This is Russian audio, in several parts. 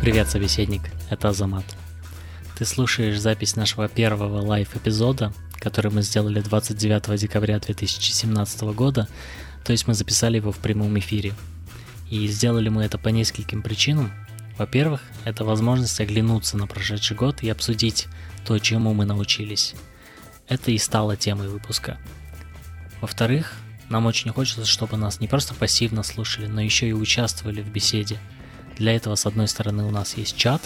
Привет, собеседник, это Азамат. Ты слушаешь запись нашего первого live -эпизода, который мы сделали 29 декабря 2017 года, то есть мы записали его в прямом эфире. И сделали мы это по нескольким причинам. Во-первых, это возможность оглянуться на прошедший год и обсудить то, чему мы научились. Это и стало темой выпуска. Во-вторых, нам очень хочется, чтобы нас не просто пассивно слушали, но еще и участвовали в беседе – для этого, с одной стороны, у нас есть чат,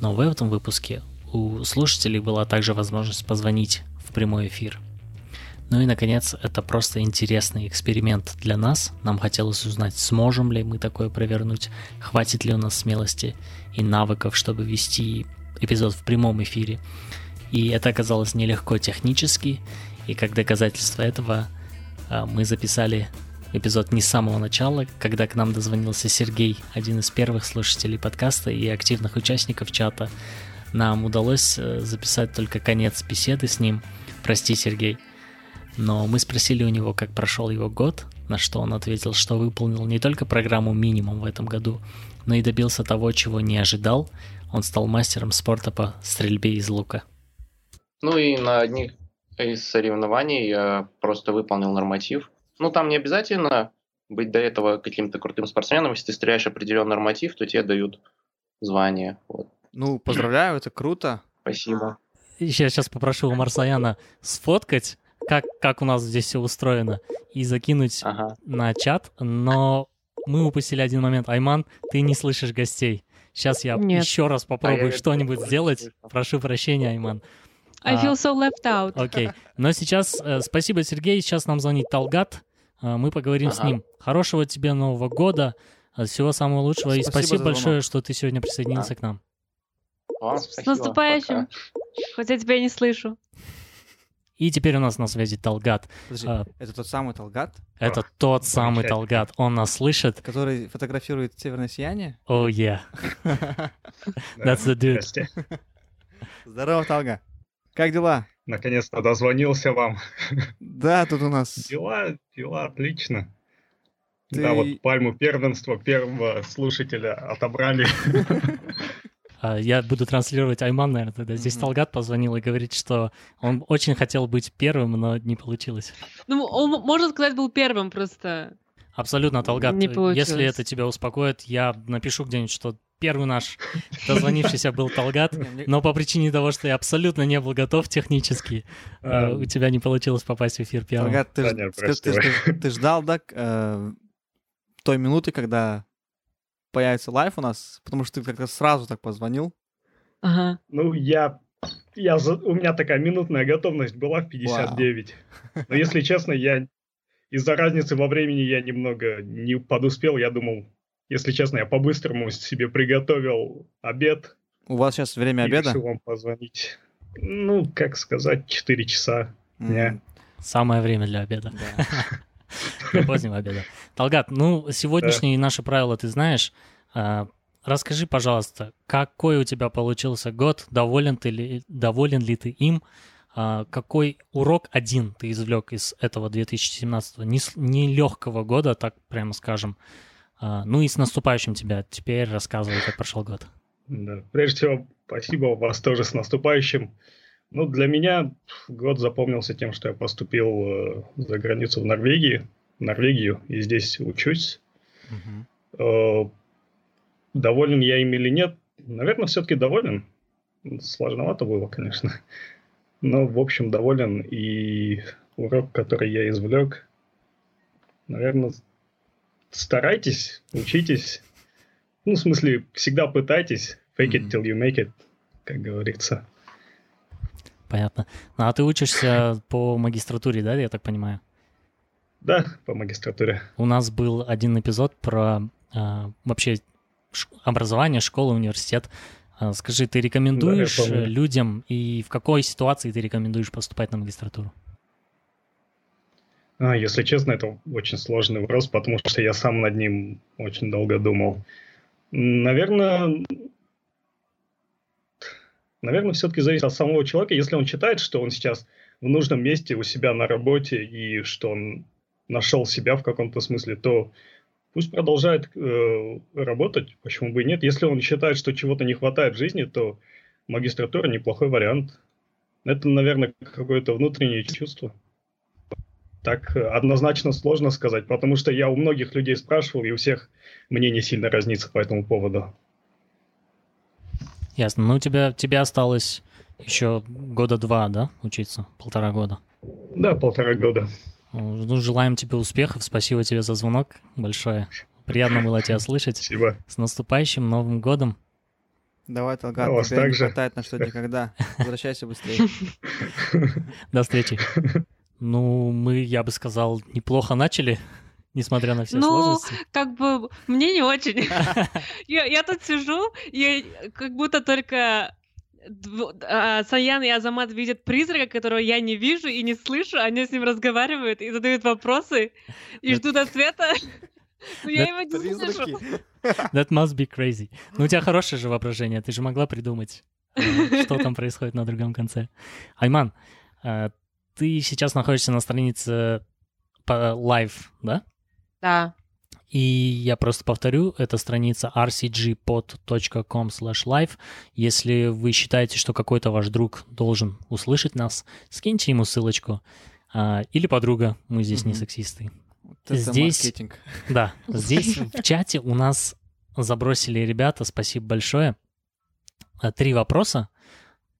но в этом выпуске у слушателей была также возможность позвонить в прямой эфир. Ну и, наконец, это просто интересный эксперимент для нас. Нам хотелось узнать, сможем ли мы такое провернуть, хватит ли у нас смелости и навыков, чтобы вести эпизод в прямом эфире. И это оказалось нелегко технически, и как доказательство этого мы записали эпизод не с самого начала, когда к нам дозвонился Сергей, один из первых слушателей подкаста и активных участников чата. Нам удалось э, записать только конец беседы с ним. Прости, Сергей. Но мы спросили у него, как прошел его год, на что он ответил, что выполнил не только программу минимум в этом году, но и добился того, чего не ожидал. Он стал мастером спорта по стрельбе из лука. Ну и на одних из соревнований я просто выполнил норматив, ну, там не обязательно быть до этого каким-то крутым спортсменом. Если ты стреляешь определенный норматив, то тебе дают звание. Вот. Ну, поздравляю, это круто. Спасибо. Я сейчас попрошу у Марсаяна сфоткать, как, как у нас здесь все устроено, и закинуть ага. на чат, но мы упустили один момент. Айман, ты не слышишь гостей. Сейчас я Нет. еще раз попробую а что-нибудь сделать. Прошу прощения, Айман. I feel so left out. Окей. Okay. Но сейчас, э, спасибо, Сергей. Сейчас нам звонит Талгат. А, мы поговорим ага. с ним. Хорошего тебе Нового года, а, всего самого лучшего. Спасибо и спасибо большое, что ты сегодня присоединился а. к нам. Вам с наступающим. Пока. Хоть я тебя не слышу. И теперь у нас на связи Талгат. Подожди, а, это тот самый Талгат? Это тот самый Талгат. Он нас слышит. Который фотографирует северное сияние? Oh, yeah. That's the dude. Здорово, Талга. Как дела? Наконец-то дозвонился вам. Да, тут у нас... Дела, дела отлично. Ты... Да, вот пальму первенства первого слушателя отобрали. А, я буду транслировать Айман, наверное, тогда. Здесь mm-hmm. Талгат позвонил и говорит, что он очень хотел быть первым, но не получилось. Ну, он, можно сказать, был первым просто. Абсолютно, Талгат. Не Если это тебя успокоит, я напишу где-нибудь, что первый наш дозвонившийся был Талгат, но по причине того, что я абсолютно не был готов технически, э, у тебя не получилось попасть в эфир первым. Талгат, ты ждал, да, э, той минуты, когда появится live у нас, потому что ты как-то сразу так позвонил. Ага. Ну, я я, у меня такая минутная готовность была в 59. Вау. Но если честно, я из-за разницы во времени я немного не подуспел. Я думал, если честно, я по-быстрому себе приготовил обед. У вас сейчас время обеда? решил вам позвонить. Ну, как сказать, 4 часа дня. Mm. Самое время для обеда. Для позднего обеда. Талгат, ну, сегодняшние наши правила ты знаешь. А, расскажи, пожалуйста, какой у тебя получился год? Доволен, ты ли, доволен ли ты им? А, какой урок один ты извлек из этого 2017 нелегкого года, так прямо скажем? А, ну и с наступающим тебя. Теперь рассказывай, как прошел год. Да. Прежде всего, спасибо вас тоже с наступающим. Ну, для меня год запомнился тем, что я поступил э, за границу в Норвегии, в Норвегию, и здесь учусь. Угу. Доволен я им или нет? Наверное, все-таки доволен. Сложновато было, конечно. Но, в общем, доволен. И урок, который я извлек, наверное, старайтесь, учитесь. Ну, в смысле, всегда пытайтесь. Fake it till you make it, как говорится. Понятно. Ну, а ты учишься по магистратуре, да, я так понимаю? Да, по магистратуре. У нас был один эпизод про э, вообще образование, школу, университет. Э, скажи, ты рекомендуешь да, людям и в какой ситуации ты рекомендуешь поступать на магистратуру? А, если честно, это очень сложный вопрос, потому что я сам над ним очень долго думал. Наверное, наверное, все-таки зависит от самого человека. Если он считает, что он сейчас в нужном месте у себя на работе и что он нашел себя в каком-то смысле, то пусть продолжает э, работать, почему бы и нет. Если он считает, что чего-то не хватает в жизни, то магистратура неплохой вариант. Это, наверное, какое-то внутреннее чувство. Так однозначно сложно сказать, потому что я у многих людей спрашивал, и у всех мнение сильно разнится по этому поводу. Ясно. Ну, у тебя, тебе осталось еще года два, да, учиться? Полтора года? Да, полтора года. Ну, желаем тебе успехов. Спасибо тебе за звонок большое. Приятно было тебя слышать. Спасибо. С наступающим Новым годом. Давай, Талгат, а тебе не хватает на что никогда. Возвращайся быстрее. До встречи. Ну, мы, я бы сказал, неплохо начали, несмотря на все ну, сложности. Ну, как бы, мне не очень. я, я тут сижу, и как будто только а, Саян и Азамат видят призрака, которого я не вижу и не слышу, они с ним разговаривают и задают вопросы, и ждут ответа. Но я его не слышу. That must be crazy. Ну, у тебя хорошее же воображение, ты же могла придумать, э, что там происходит на другом конце. Айман, э, ты сейчас находишься на странице live, да? Да. И я просто повторю, это страница rcgpod.com live. Если вы считаете, что какой-то ваш друг должен услышать нас, скиньте ему ссылочку. А, или подруга, мы здесь mm-hmm. не сексисты. Это здесь, маркетинг. Да, здесь в чате у нас забросили ребята, спасибо большое. А, три вопроса.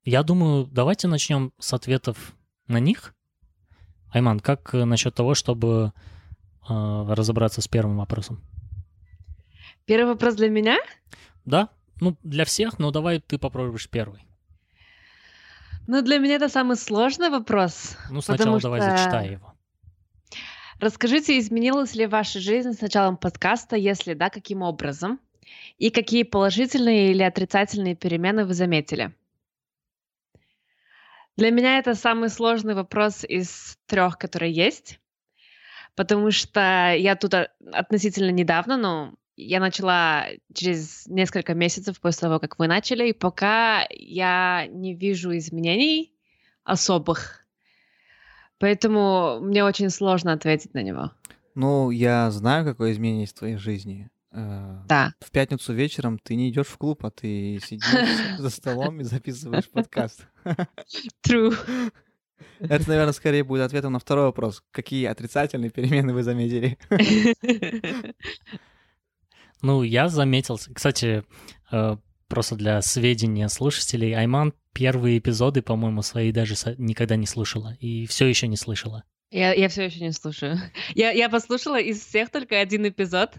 Я думаю, давайте начнем с ответов на них. Айман, как насчет того, чтобы э, разобраться с первым вопросом. Первый вопрос для меня? Да, ну для всех, но давай ты попробуешь первый. Ну, для меня это самый сложный вопрос. Ну, сначала давай что... зачитай его. Расскажите, изменилась ли ваша жизнь с началом подкаста? Если да, каким образом? И какие положительные или отрицательные перемены вы заметили? Для меня это самый сложный вопрос из трех, которые есть потому что я тут относительно недавно, но я начала через несколько месяцев после того, как вы начали, и пока я не вижу изменений особых. Поэтому мне очень сложно ответить на него. Ну, я знаю, какое изменение в твоей жизни. Э, да. В пятницу вечером ты не идешь в клуб, а ты сидишь за столом и записываешь подкаст. True. Это, наверное, скорее будет ответом на второй вопрос. Какие отрицательные перемены вы заметили? Ну, я заметил, кстати, э, просто для сведения слушателей, Айман первые эпизоды, по-моему, свои даже никогда не слушала и все еще не слышала. Я, я все еще не слушаю. Я, я послушала из всех только один эпизод,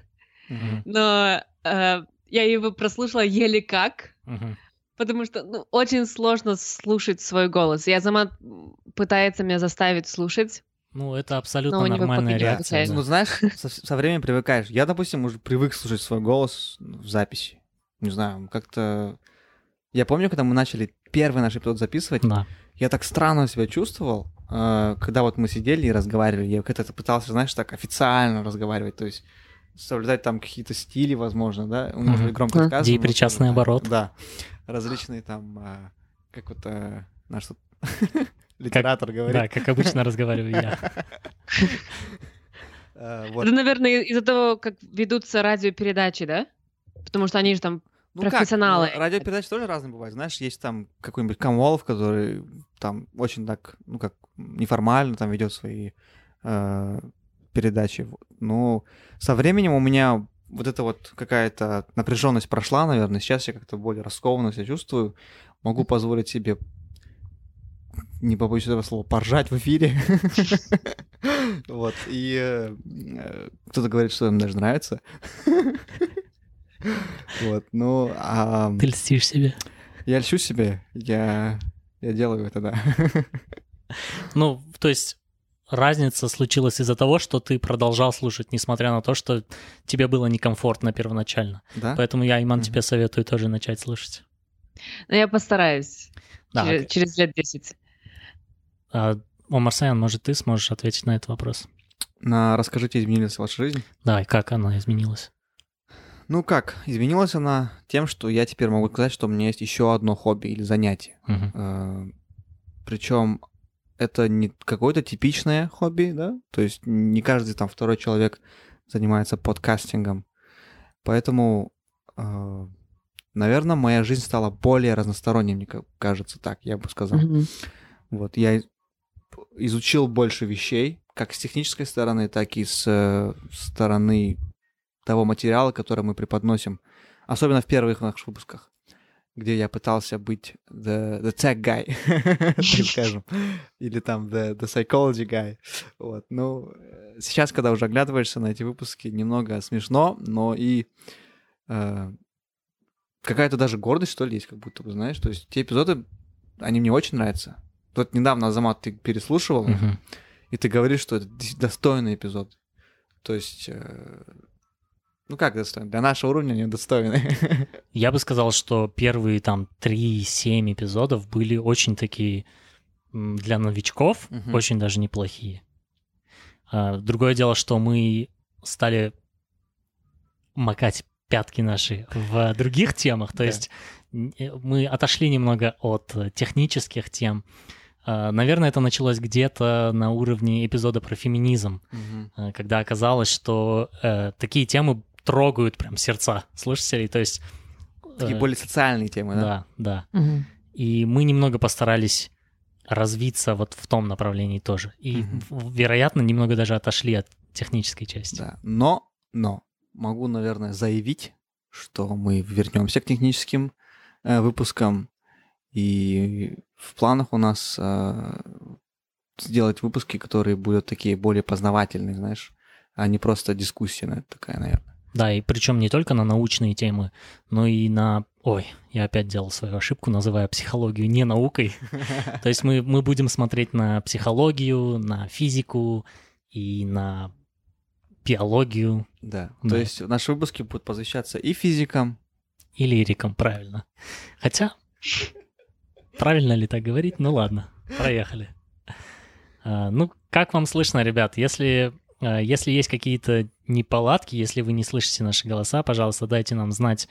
но э, я его прослушала еле как. Потому что ну, очень сложно слушать свой голос. Я сама пытается меня заставить слушать. Ну, это абсолютно нормальная реакция. Да. Ну, знаешь, со, со временем привыкаешь. Я, допустим, уже привык слушать свой голос в записи. Не знаю, как-то... Я помню, когда мы начали первый наш эпизод записывать, да. я так странно себя чувствовал, э, когда вот мы сидели и разговаривали. Я как-то пытался, знаешь, так официально разговаривать, то есть соблюдать там какие-то стили, возможно, да, может быть, громко сказано. Депричастный оборот. Да различные там, а, как вот а, наш тут литератор говорит. Да, как обычно разговариваю я. А, Это, наверное, из-за того, как ведутся радиопередачи, да? Потому что они же там ну профессионалы. Как? Ну, радиопередачи тоже разные бывают. Знаешь, есть там какой-нибудь Камолов, который там очень так, ну как, неформально там ведет свои э, передачи. Но со временем у меня вот эта вот какая-то напряженность прошла, наверное. Сейчас я как-то более раскованно себя чувствую. Могу позволить себе, не побоюсь этого слова, поржать в эфире. Вот. И э, кто-то говорит, что им даже нравится. Вот. Ну, а... Ты льстишь себе. Я льщу себе. Я, я делаю это, да. Ну, то есть разница случилась из-за того, что ты продолжал слушать, несмотря на то, что тебе было некомфортно первоначально. Да? Поэтому я, Иман, mm-hmm. тебе советую тоже начать слушать. Ну, я постараюсь. Да. Через, через лет 10. А, Омар Саян, может, ты сможешь ответить на этот вопрос? На «Расскажите, изменилась ваша жизнь?» Да, и как она изменилась? Ну как, изменилась она тем, что я теперь могу сказать, что у меня есть еще одно хобби или занятие. Угу. Причем это не какое-то типичное хобби, да, то есть не каждый там второй человек занимается подкастингом. Поэтому, э, наверное, моя жизнь стала более разносторонней, мне кажется, так, я бы сказал. Мгм. Вот, я изучил больше вещей, как с технической стороны, так и с э, стороны того материала, который мы преподносим, особенно в первых наших выпусках, где я пытался быть the, the tech guy, так скажем, или там the, the psychology guy. Вот. Ну, э, сейчас, когда уже оглядываешься на эти выпуски, немного смешно, но и э, какая-то даже гордость, что ли, есть, как будто бы, знаешь. То есть те эпизоды, они мне очень нравятся. Вот недавно, Азамат, ты переслушивал, и ты говоришь, что это достойный эпизод. То есть, э, ну как достойный? Для нашего уровня они достойны. Я бы сказал, что первые там 3-7 эпизодов были очень такие для новичков, Мгм. очень даже неплохие. А, Другое дело, что мы стали макать пятки наши в других темах, то есть э, мы отошли немного от технических тем. А, Наверное, это началось где-то на уровне эпизода про феминизм, э, когда оказалось, что э, такие темы трогают прям сердца слушателей, то есть... Такие э, более социальные темы, да? да, да. Мгм. И мы немного постарались развиться вот в том направлении тоже. И, в- вероятно, немного даже отошли от технической части. Да. Но, но, могу, наверное, заявить, что мы вернемся к техническим э, выпускам. И в планах у нас э, сделать выпуски, которые будут такие более познавательные, знаешь, а не просто дискуссия на- такая, наверное. Да, и причем не только на научные темы, но и на... Ой, я опять делал свою ошибку, называя психологию не наукой. То есть мы, мы будем смотреть на психологию, на физику и на биологию Да. Да. То есть наши выпуски будут посвящаться и физикам, и лирикам, правильно. Хотя, правильно ли так говорить? Ну ладно, проехали. А, Ну, как вам слышно, ребят? Если, если есть какие-то неполадки, если вы не слышите наши голоса, пожалуйста, дайте нам знать,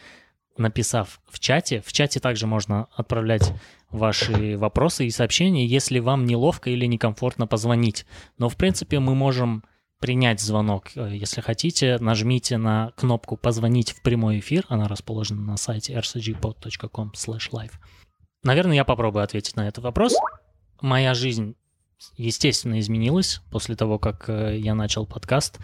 написав в чате. В чате также можно отправлять ваши вопросы и сообщения, если вам неловко или некомфортно позвонить. Но, в принципе, мы можем принять звонок. Э, Если хотите, нажмите на кнопку «Позвонить в прямой эфир». Она расположена на сайте rcgpod.com live. Наверное, я попробую ответить на этот вопрос. Моя жизнь, естественно, изменилась после того, как э, я начал подкаст.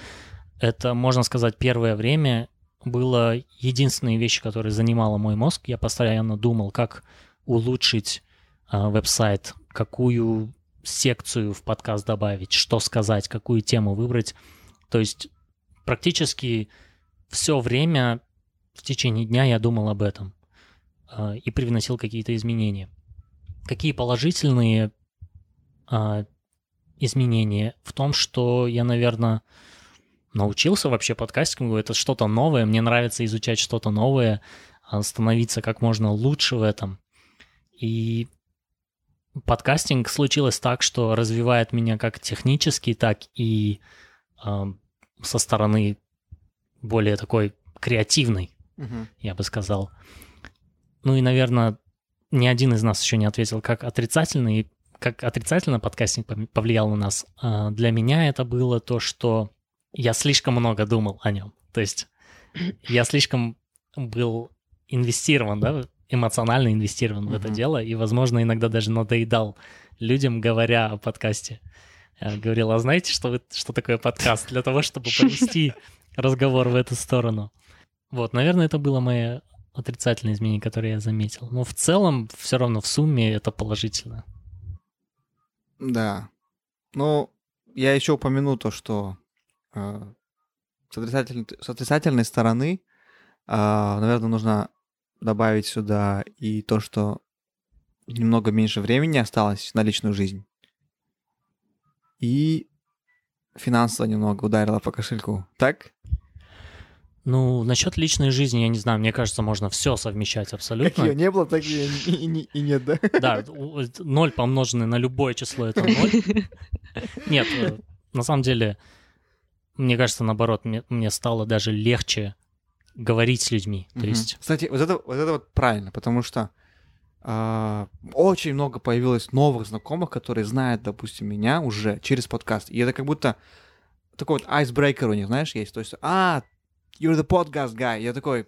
Это, можно сказать, первое время было единственные вещи, которые занимала мой мозг. Я постоянно думал, как улучшить э, веб-сайт, какую секцию в подкаст добавить, что сказать, какую тему выбрать. То есть практически все время в течение дня я думал об этом э, и привносил какие-то изменения. Какие положительные э, изменения в том, что я, наверное, научился вообще подкастингу. Это что-то новое. Мне нравится изучать что-то новое, а, становиться как можно лучше в этом. И подкастинг случилось так, что развивает меня как технически, так и э, со стороны более такой креативной, я бы сказал. Ну и, наверное, ни один из нас еще не ответил, как отрицательный, как отрицательно подкастинг повлиял на нас. А, Для меня это было то, что я слишком много думал о нем. То есть я слишком был инвестирован, да, эмоционально инвестирован в это дело, и, возможно, иногда даже надоедал людям, говоря о подкасте. Я говорил, а знаете, что, вы, что такое подкаст? Для того, чтобы повести разговор в эту сторону. Вот, наверное, это было мое отрицательное изменение, которое я заметил. Но в целом, все равно в сумме это положительно. Да. Ну, я еще упомяну то, что э, с, отрицательной, с отрицательной стороны, э, наверное, нужно добавить сюда и то, что немного меньше времени осталось на личную жизнь. И финансово немного ударило по кошельку. Так? Ну, насчет личной жизни, я не знаю, мне кажется, можно все совмещать абсолютно. не было, так и, и нет, да? Да, ноль помноженный на любое число это ноль. Нет, э, на самом деле, мне кажется, наоборот, мне, мне стало даже легче говорить с людьми. То есть, Кстати, вот это, вот это вот правильно, потому что а, очень много появилось новых знакомых, которые знают, допустим, меня уже через подкаст. И это как будто такой вот айсбрейкер у них, знаешь, есть. То есть, а, you're the podcast guy. Я такой,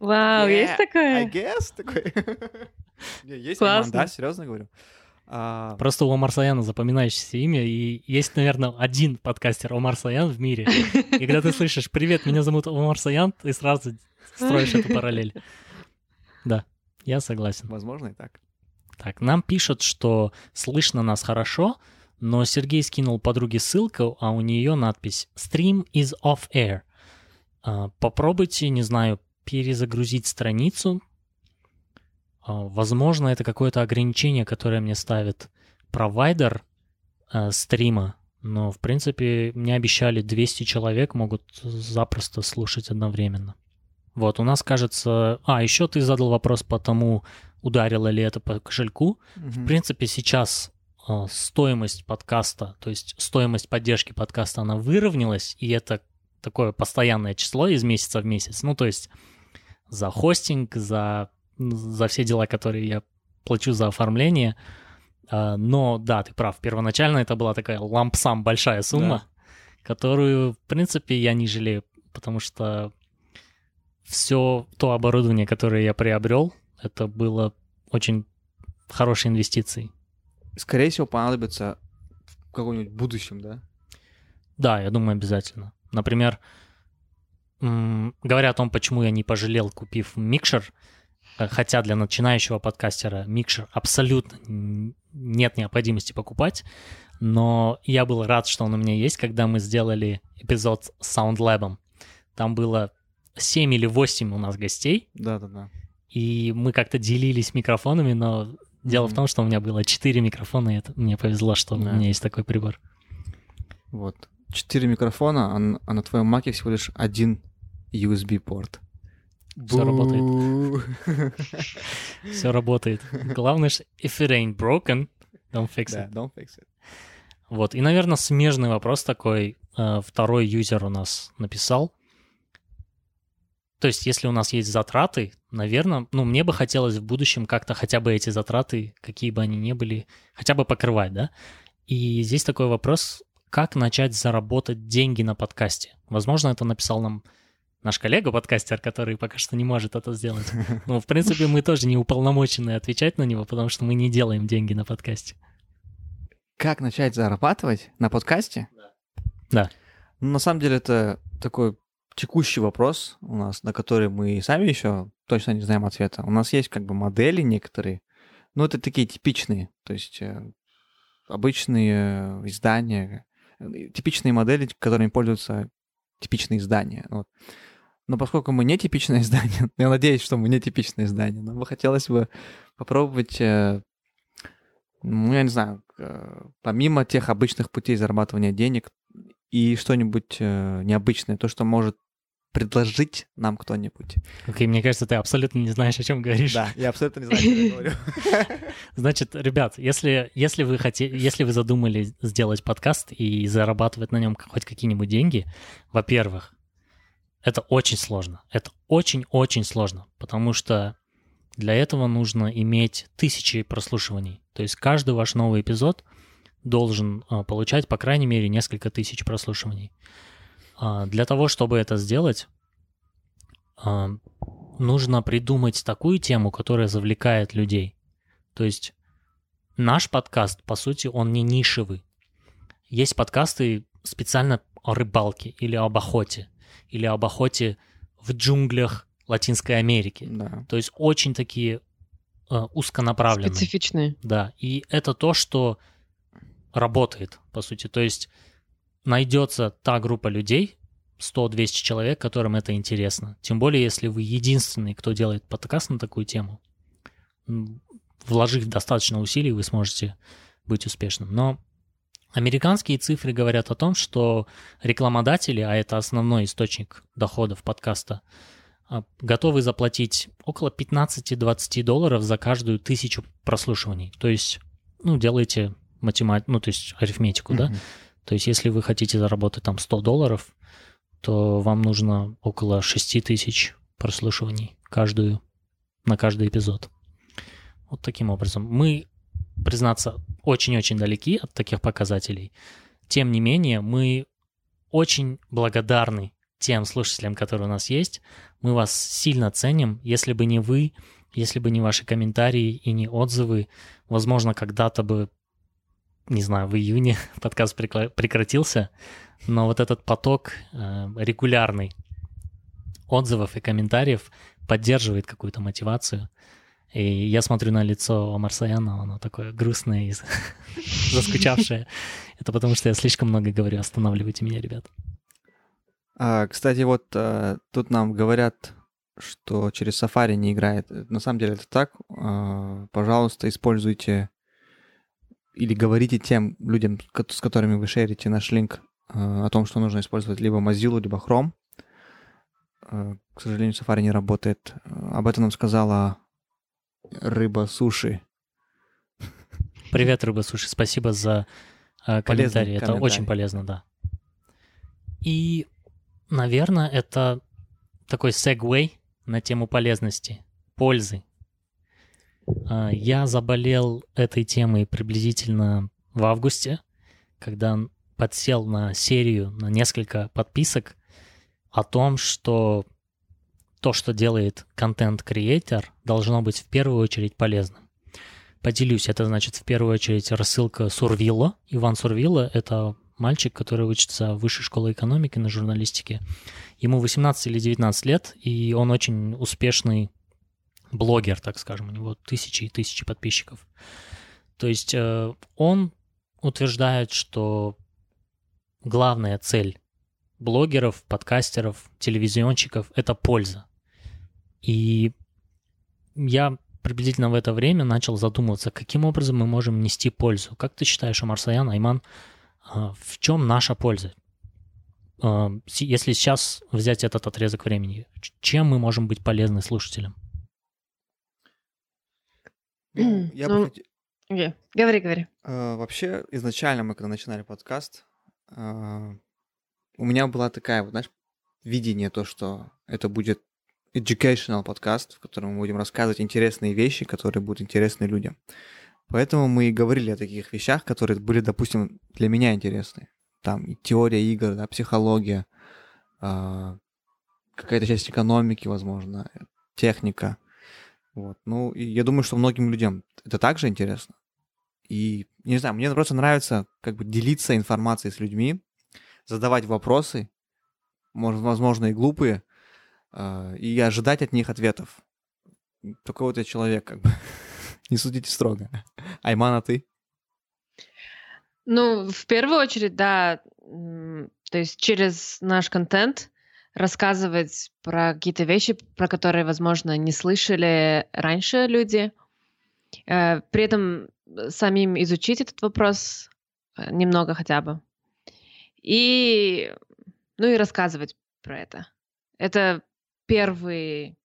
Вау, Yeah, есть такое? I guess, такой. Есть, Классно. Да, серьезно говорю. А, Просто у Омар Саяна запоминающееся имя, и есть, наверное, один подкастер Омар Саян в мире. И когда ты слышишь «Привет, меня зовут Омар Саян», ты сразу строишь эту параллель. Да, я согласен. Возможно, и так. Так, нам пишут, что слышно нас хорошо, но Сергей скинул подруге ссылку, а у нее надпись «Stream is off air». А, Попробуйте, не знаю, перезагрузить страницу. А, Возможно, это какое-то ограничение, которое мне ставит провайдер э, стрима, но, в принципе, мне обещали 200 человек могут запросто слушать одновременно. Вот, у нас, кажется... А, еще ты задал вопрос по тому, ударило ли это по кошельку. В принципе, сейчас э, стоимость подкаста, то есть стоимость поддержки подкаста, она выровнялась, и это такое постоянное число из месяца в месяц. Ну, то есть за хостинг, за, за все дела, которые я плачу за оформление. А, Но да, ты прав, первоначально это была такая лампсам большая сумма, которую, в принципе, я не жалею, потому что все то оборудование, которое я приобрел, это было очень хорошей инвестицией. Скорее всего, понадобится в каком-нибудь будущем, да? Да, я думаю, обязательно. Например, говоря о том, почему я не пожалел, купив микшер, э, хотя для начинающего подкастера микшер абсолютно нет необходимости покупать, но я был рад, что он у меня есть, когда мы сделали эпизод с SoundLab. Там было 7 или 8 у нас гостей, Да-да-да. и мы как-то делились микрофонами, но дело в том, что у меня было 4 микрофона, и это мне повезло, что Да. у меня есть такой прибор. Вот. Четыре микрофона, а, а на твоем маке всего лишь один USB-порт. Всё работает. Все работает. Главное, что if it ain't broken, don't fix it. don't fix it. Вот. И, наверное, смежный вопрос такой. э, Второй юзер у нас написал. То есть, если у нас есть затраты, наверное, ну, мне бы хотелось в будущем как-то хотя бы эти затраты, какие бы они ни были, хотя бы покрывать, да? И здесь такой вопрос, как начать заработать деньги на подкасте? Возможно, это написал нам наш коллега-подкастер, который пока что не может это сделать. Но, в принципе, мы тоже не уполномочены отвечать на него, потому что мы не делаем деньги на подкасте. Как начать зарабатывать на подкасте? Да. Ну, на самом деле это такой текущий вопрос у нас, на который мы сами еще точно не знаем ответа. У нас есть как бы модели некоторые, но это такие типичные, то есть э, обычные издания, э, типичные модели, которыми пользуются типичные издания. Вот. Но поскольку мы не типичное издание, я надеюсь, что мы не типичное издание, но бы хотелось бы попробовать, э, ну, я не знаю, э, помимо тех обычных путей зарабатывания денег и что-нибудь э, необычное, то, что может предложить нам кто-нибудь. Окей, мне кажется, ты абсолютно не знаешь, о чем говоришь. Да, я абсолютно не знаю, что я говорю. Значит, ребят, если, если, вы хотели, если вы задумали сделать подкаст и зарабатывать на нем хоть какие-нибудь деньги, во-первых, это очень сложно. Это очень-очень сложно, потому что для этого нужно иметь тысячи прослушиваний. То есть каждый ваш новый эпизод должен а, получать, по крайней мере, несколько тысяч прослушиваний. А, Для того, чтобы это сделать, а, нужно придумать такую тему, которая завлекает людей. То есть наш подкаст, по сути, он не нишевый. Есть подкасты специально о рыбалке или об охоте, или об охоте в джунглях Латинской Америки. Да. То есть очень такие э, узконаправленные. Специфичные. Да, и это то, что работает, по сути. То есть найдется та группа людей, 100-200 человек, которым это интересно. Тем более, если вы единственный, кто делает подкаст на такую тему. Вложив достаточно усилий, вы сможете быть успешным. Но американские цифры говорят о том, что рекламодатели, а это основной источник доходов подкаста, а, готовы заплатить около 15-20 долларов за каждую тысячу прослушиваний. То есть, ну, делайте математику, ну, то есть арифметику, да? То есть, если вы хотите заработать там 100 долларов, то вам нужно около 6 тысяч прослушиваний каждую, на каждый эпизод. Вот таким образом. Мы, признаться, очень-очень далеки от таких показателей. Тем не менее, мы очень благодарны тем слушателям, которые у нас есть. Мы вас сильно ценим. Если бы не вы, если бы не ваши комментарии и не отзывы, возможно, когда-то бы, не знаю, в июне подкаст прекратился, но вот этот поток э, регулярный отзывов и комментариев поддерживает какую-то мотивацию. И я смотрю на лицо Марсаяна, оно такое грустное и заскучавшее. Это потому, что я слишком много говорю. Останавливайте меня, ребят. А, кстати, вот а, тут нам говорят, что через Safari не играет. На самом деле это так. А, пожалуйста, используйте или говорите тем людям, с которыми вы шерите наш линк а, о том, что нужно использовать либо Mozilla, либо Chrome. А, к сожалению, Safari не работает. Об этом нам сказала рыба суши. Привет, рыба суши. Спасибо за э, комментарий. Это очень полезно, да. И, наверное, это такой сегвей на тему полезности, пользы. Э, я заболел этой темой приблизительно в августе, когда подсел на серию, на несколько подписок о том, что то, что делает контент-креатор, должно быть в первую очередь полезным. Поделюсь, это значит в первую очередь рассылка Сурвилла. Иван Сурвилла — это мальчик, который учится в высшей школе экономики на журналистике. Ему 18 или 19 лет, и он очень успешный блогер, так скажем, у него тысячи и тысячи подписчиков. То есть э, он утверждает, что главная цель блогеров, подкастеров, телевизионщиков — это польза. И я приблизительно в это время начал задумываться, каким образом мы можем нести пользу. Как ты считаешь, Амарсаян, Айман, а, в чем наша польза? А, если сейчас взять этот отрезок времени, чем мы можем быть полезны слушателям? Ну, я ну, бы хотел... okay. Говори, говори. Uh, вообще, изначально мы, когда начинали подкаст, uh, у меня была такая, вот, знаешь, видение то, что это будет educational подкаст, в котором мы будем рассказывать интересные вещи, которые будут интересны людям. Поэтому мы и говорили о таких вещах, которые были, допустим, для меня интересны. Там и теория игр, да, психология, э, какая-то часть экономики, возможно, техника. Вот. Ну, и я думаю, что многим людям это также интересно. И, не знаю, мне просто нравится как бы делиться информацией с людьми, задавать вопросы, может, возможно, и глупые, а, и ожидать от них ответов. Такой вот я человек, как бы. Не судите строго. Айман, а ты? Ну, в первую очередь, да, то есть через наш контент рассказывать про какие-то вещи, про которые, возможно, не слышали раньше люди. Э, при этом самим изучить этот вопрос э, немного хотя бы. И, ну и рассказывать про это. Это первый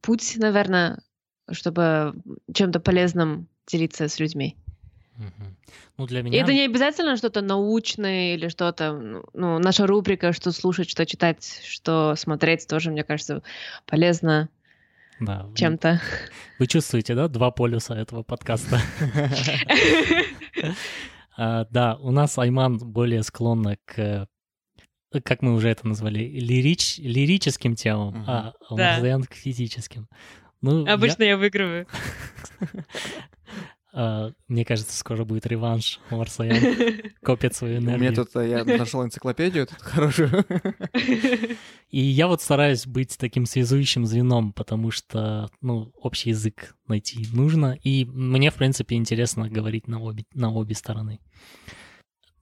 путь, наверное, чтобы чем-то полезным делиться с людьми. Ну, для меня... И это не обязательно что-то научное или что-то, ну, ну, наша рубрика, что слушать, что читать, что смотреть, тоже, мне кажется, полезно да, чем-то. Вы чувствуете, да, два полюса этого подкаста? А, да, у нас Айман более склонна к как мы уже это назвали, лирич, лирическим темам, а Марзаян к физическим. Ну, Обычно я, я выигрываю. А, мне кажется, скоро будет реванш. Марсаян копит свою энергию. У меня тут, я нашел энциклопедию тут хорошую. И я вот стараюсь быть таким связующим звеном, потому что, ну, общий язык найти нужно. И мне, в принципе, интересно говорить на обе, на обе стороны.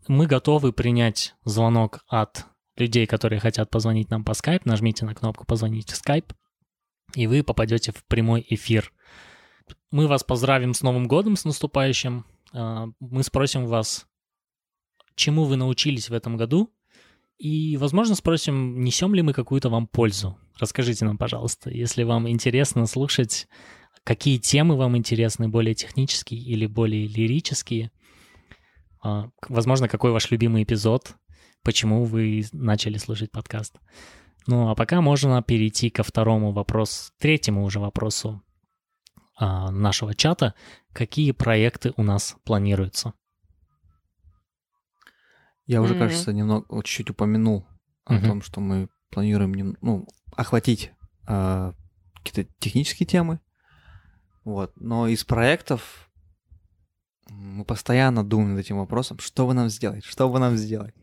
Мы готовы принять звонок от людей, которые хотят позвонить нам по Skype, нажмите на кнопку «Позвонить в Skype», и вы попадете в прямой эфир. Мы вас поздравим с Новым годом, с наступающим. А, мы спросим вас, чему вы научились в этом году, и, возможно, спросим, несем ли мы какую-то вам пользу. Расскажите нам, пожалуйста, если вам интересно слушать, какие темы вам интересны, более технические или более лирические. А, возможно, какой ваш любимый эпизод почему вы начали слушать подкаст. Ну, а пока можно перейти ко второму вопросу, третьему уже вопросу нашего чата, какие проекты у нас планируются. Я уже, Мгм. кажется, немного, вот чуть-чуть упомянул о Мгм. том, что мы планируем ну, охватить а, какие-то технические темы. Вот. Но из проектов мы постоянно думаем над этим вопросом, что бы нам сделать, что бы нам сделать.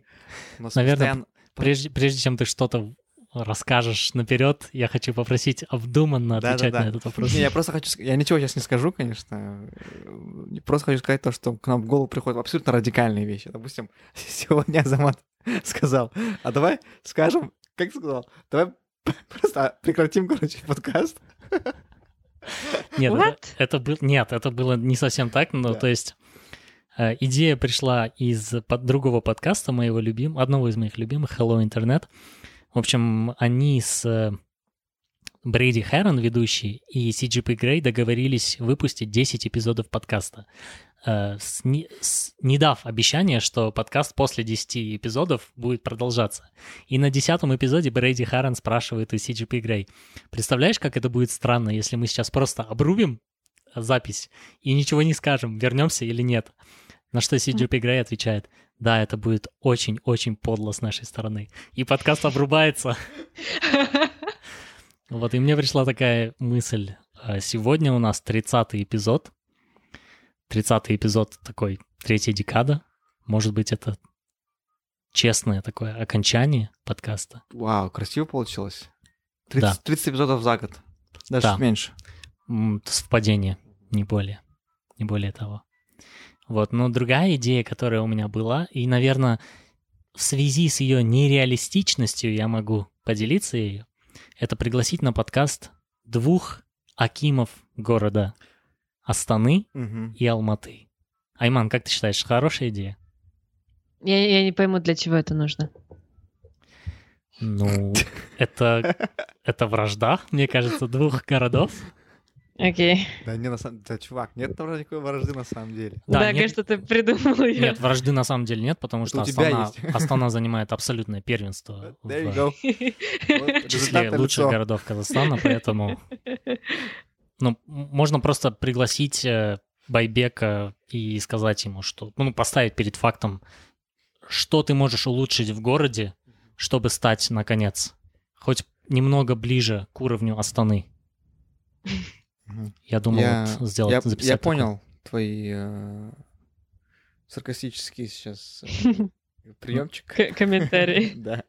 Наверное, постоянно- Прежде, прежде чем ты что-то расскажешь наперед, я хочу попросить обдуманно отвечать Да-да-да. на этот вопрос. Не, я просто хочу... Я ничего сейчас не скажу, конечно. Э, Просто хочу сказать то, что к нам в голову приходят абсолютно радикальные вещи. Допустим, сегодня Азамат сказал, а давай скажем, как ты сказал, давай просто прекратим, короче, подкаст. Нет, это, What? это был, нет, это было не совсем так, но Да. то есть э, идея пришла из под- другого подкаста моего любимого, одного из моих любимых, Hello Internet. В общем, они с э, Брейди Хэрон, ведущий, и CGP Грей договорились выпустить 10 эпизодов подкаста, э, не дав обещания, что подкаст после 10 эпизодов будет продолжаться. И на 10 эпизоде Брейди Харрен спрашивает у CGP Грей, представляешь, как это будет странно, если мы сейчас просто обрубим запись и ничего не скажем, вернемся или нет? На что CGP Грей отвечает, да, это будет очень-очень подло с нашей стороны. И подкаст обрубается. Вот, и мне пришла такая мысль. А, Сегодня у нас 30 эпизод. 30 эпизод такой третья декада. Может быть, это честное такое окончание подкаста. Вау, красиво получилось. Да. 30, 30 эпизодов за год. Даже Да. меньше. Совпадение, не более. Не более того. Вот, но другая идея, которая у меня была, и, наверное, в связи с ее нереалистичностью я могу поделиться ею, это пригласить на подкаст двух акимов города Астаны Мгм. и Алматы. Айман, как ты считаешь, хорошая идея? Я, я не пойму, для чего это нужно. Ну, это, это вражда, мне кажется, двух городов. Окей. Да не на самом да, чувак, нет там никакой вражды на самом деле. Да, Да, нет- кажется, ты придумал ее. Нет, вражды на самом деле нет, потому что Астана, есть. Астана занимает абсолютное первенство There you в go. в числе лучших налицо. городов Казахстана, поэтому ну, можно просто пригласить э, Байбека и сказать ему, что, ну, поставить перед фактом, что ты можешь улучшить в городе, чтобы стать, наконец, хоть немного ближе к уровню Астаны. Я думал Я- вот сделать, я, записать я такое. понял твои э, саркастические сейчас э, приемчик. Комментарий. Да.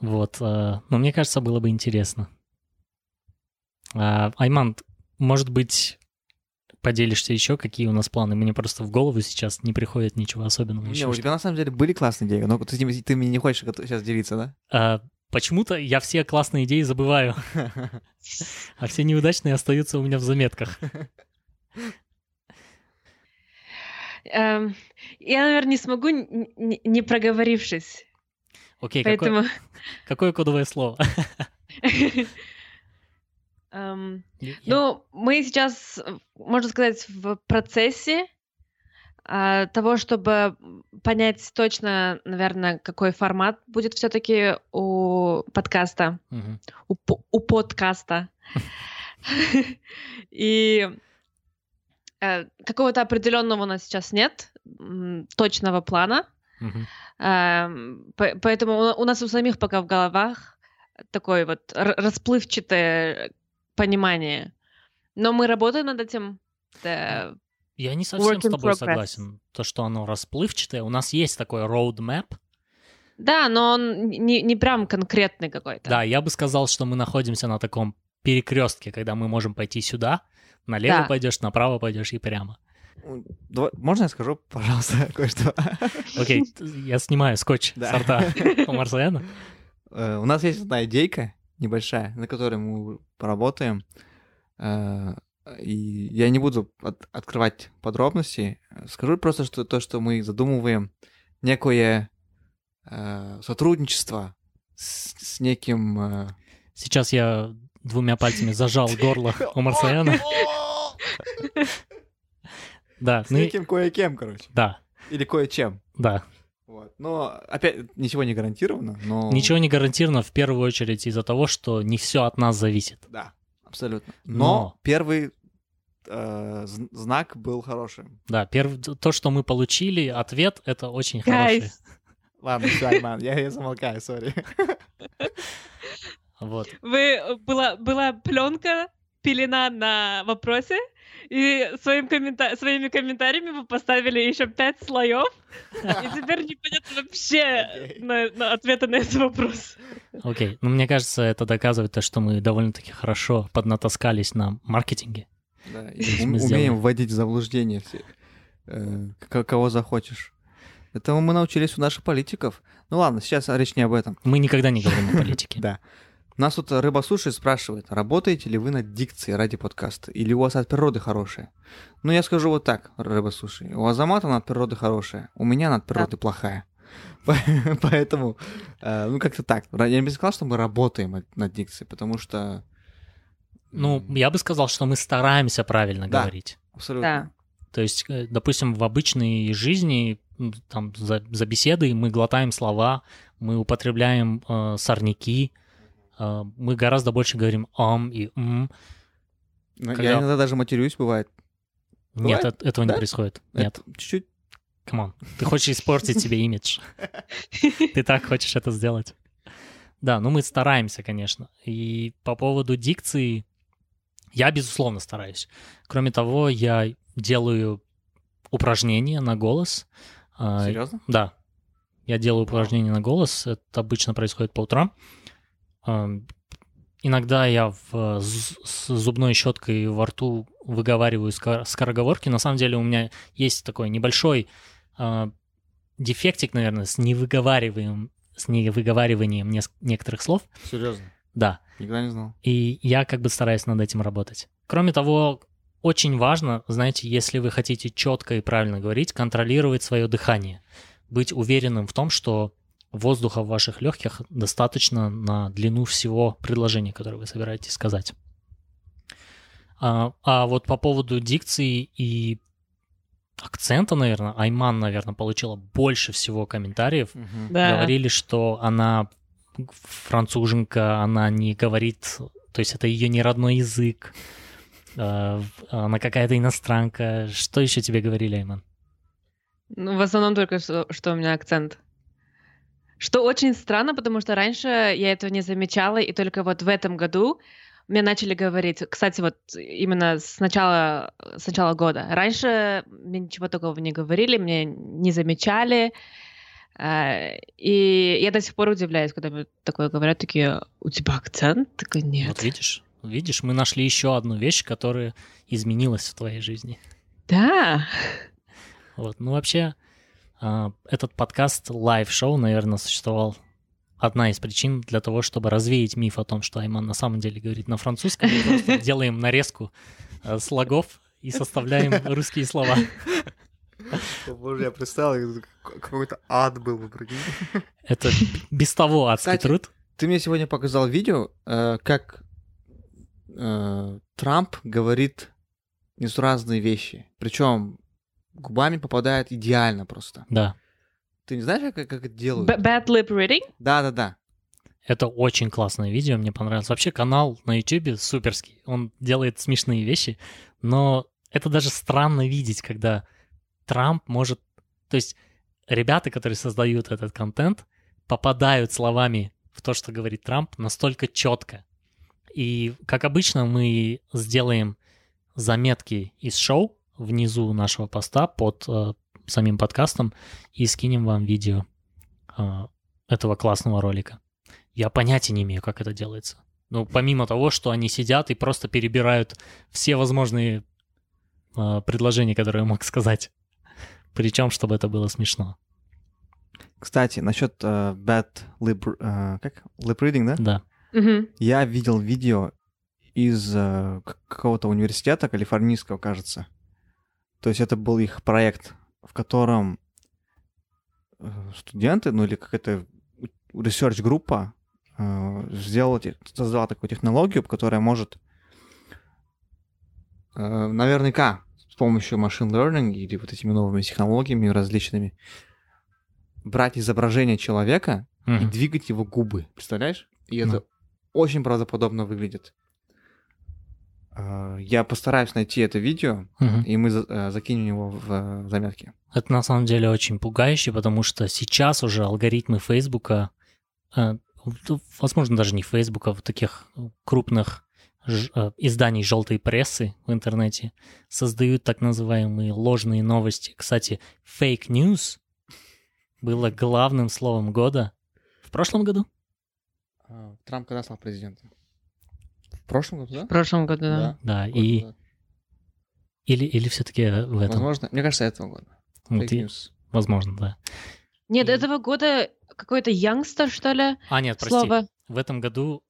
Вот, э, но мне кажется, было бы интересно. А, Айман, может быть, поделишься еще, какие у нас планы? Мне просто в голову сейчас не приходит ничего особенного. Не, у тебя на самом деле были классные идеи, но ты, ты мне не хочешь сейчас делиться, да? Почему-то я все классные идеи забываю, а все неудачные остаются у меня в заметках. Эм, Я, наверное, не смогу, не проговорившись. Окей, какое, Поэтому... какое кодовое слово? эм, Ну, мы сейчас, можно сказать, в процессе того, чтобы понять точно, наверное, какой формат будет все-таки у подкаста, Мгм. у, у подкаста. И э, какого-то определенного у нас сейчас нет, точного плана. Эм, по- Поэтому у нас у самих пока в головах такое вот расплывчатое понимание. Но мы работаем над этим. Да, Я не совсем Work с тобой progress. согласен. То, что оно расплывчатое. У нас есть такой roadmap. Да, но он не, не прям конкретный какой-то. Да, я бы сказал, что мы находимся на таком перекрестке, когда мы можем пойти сюда, налево Да. пойдешь, направо пойдешь и прямо. Давай- Можно я скажу, пожалуйста, кое-что? Окей, я снимаю скотч Да. с рта у Марсаяна. Э, У нас есть одна идейка небольшая, на которой мы поработаем. И я не буду от- открывать подробности. Скажу просто, что то, что мы задумываем некое э, сотрудничество с, с неким... э, Сейчас я двумя пальцами зажал горло у Марсаяна. Да, С ну неким кое-кем, короче. да, Или кое-чем. да. Вот. Но, опять, ничего не гарантировано, но... Ничего не гарантировано в первую очередь из-за того, что не все от нас зависит. Да. Абсолютно. Но, Но- первый э, знак был хорошим. Да, перв... то, что мы получили, ответ, это очень хороший. Гайс, Ладно, все, Айман, я, я замолкаю, сори. Вот. вы была, была пленка, пелена на вопросе, и своим коммента- своими комментариями вы поставили еще пять слоев, и теперь непонятно вообще Окей. на, на ответы на этот вопрос. Окей. Ну, мне кажется, это доказывает то, что мы довольно-таки хорошо поднатаскались на маркетинге. Да, умеем вводить в заблуждение всех, э, кого захочешь. Этому мы научились у наших политиков. Ну ладно, сейчас речь не об этом. Мы никогда не говорим о политике. Да. Нас тут рыба суши спрашивает, работаете ли вы над дикцией ради подкаста, или у вас от природы хорошая? Ну, я скажу вот так, рыба суши. У Азамата над природы хорошая, у меня над природы плохая. По- Поэтому, э, ну, как-то так. Я не сказал, что мы работаем над дикцией, потому что... Ну, я бы сказал, что мы стараемся правильно Да. говорить. Абсолютно. Да. То есть, э, допустим, в обычной жизни, там, за, за беседой мы глотаем слова, мы употребляем э, сорняки, э, мы гораздо больше говорим «ам» и «м». Но Когда- Я иногда даже матерюсь, бывает. Нет, Бывает? эт- этого Да? не происходит. Нет, Чуть-чуть. come on. Ты хочешь испортить себе имидж. Ты так хочешь это сделать. Да, ну мы стараемся, конечно. И по поводу дикции, я, безусловно, стараюсь. Кроме того, я делаю упражнения на голос. А, Серьезно? Да. Я делаю упражнения на голос. Это обычно происходит по утрам. Ам, Иногда я в, с зубной щеткой во рту выговариваю скороговорки. На самом деле у меня есть такой небольшой а, дефектик, наверное, с невыговариванием, с невыговариванием некоторых слов. Серьезно? Да. Никогда не знал. И я как бы стараюсь над этим работать. Кроме того, очень важно, знаете, если вы хотите четко и правильно говорить, контролировать свое дыхание. Быть уверенным в том, что воздуха в ваших легких достаточно на длину всего предложения, которое вы собираетесь сказать. А, а вот по поводу дикции и акцента, наверное, Айман, наверное, получила больше всего комментариев. Да. Говорили, что она француженка, она не говорит, то есть это ее не родной язык, э, она какая-то иностранка. Что еще тебе говорили, Айман? Ну, в основном только что, что у меня акцент. Что очень странно, потому что раньше я этого не замечала, и только вот в этом году мне начали говорить, кстати, вот именно с начала, с начала года. Раньше мне ничего такого не говорили, мне не замечали, и я до сих пор удивляюсь, когда мне такое говорят, такие, у тебя акцент? Такая, нет. Вот видишь? Видишь, мы нашли еще одну вещь, которая изменилась в твоей жизни. Да, Вот. Ну, вообще, а, этот подкаст, live-шоу, наверное, существовал одна из причин для того, чтобы развеять миф о том, что Айман на самом деле говорит на французском. Мы просто делаем нарезку э, слогов и составляем русские слова. Боже, я представил, какой-то ад был бы, прикинь. Это без того адский Кстати, труд. Ты мне сегодня показал видео, э, как э, Трамп говорит несуразные вещи. Причем губами попадает идеально просто. Да. Ты не знаешь, как, как это делают? Bad lip reading? Да-да-да. Это очень классное видео, мне понравилось. Вообще канал на YouTube суперский. Он делает смешные вещи, но это даже странно видеть, когда Трамп может... То есть ребята, которые создают этот контент, попадают словами в то, что говорит Трамп, настолько четко. И, как обычно, мы сделаем заметки из шоу внизу нашего поста под э, самим подкастом и скинем вам видео э, этого классного ролика. Я понятия не имею, как это делается. Ну, помимо того, что они сидят и просто перебирают все возможные э, предложения, которые я мог сказать. Причем, чтобы это было смешно. Кстати, насчет э, bad lip, э, как? lip reading, да? Да. Мгм. Я видел видео из э, какого-то университета, калифорнийского, кажется. То есть это был их проект, в котором э, студенты, ну или какая-то research-группа э, сделала, создала такую технологию, которая может э, наверняка помощью machine learning или вот этими новыми технологиями различными брать изображение человека и Мгм. двигать его губы. Представляешь? И это очень правдоподобно выглядит. Э, Я постараюсь найти это видео, Мгм. и мы э, закинем его в э, заметки. Это на самом деле очень пугающе, потому что сейчас уже алгоритмы Фейсбука, э, возможно, даже не Фейсбука, вот таких крупных изданий желтой прессы в интернете создают так называемые ложные новости. Кстати, fake news было главным словом года в прошлом году. А, Трамп когда стал президентом? В прошлом году, да? В прошлом году, да. Да, и или, или все-таки в этом. Возможно, мне кажется, этого года. Вот Fake и- news. возможно, да. Нет, И- этого года какой-то youngster, что ли, А, нет, прости. слово. В этом году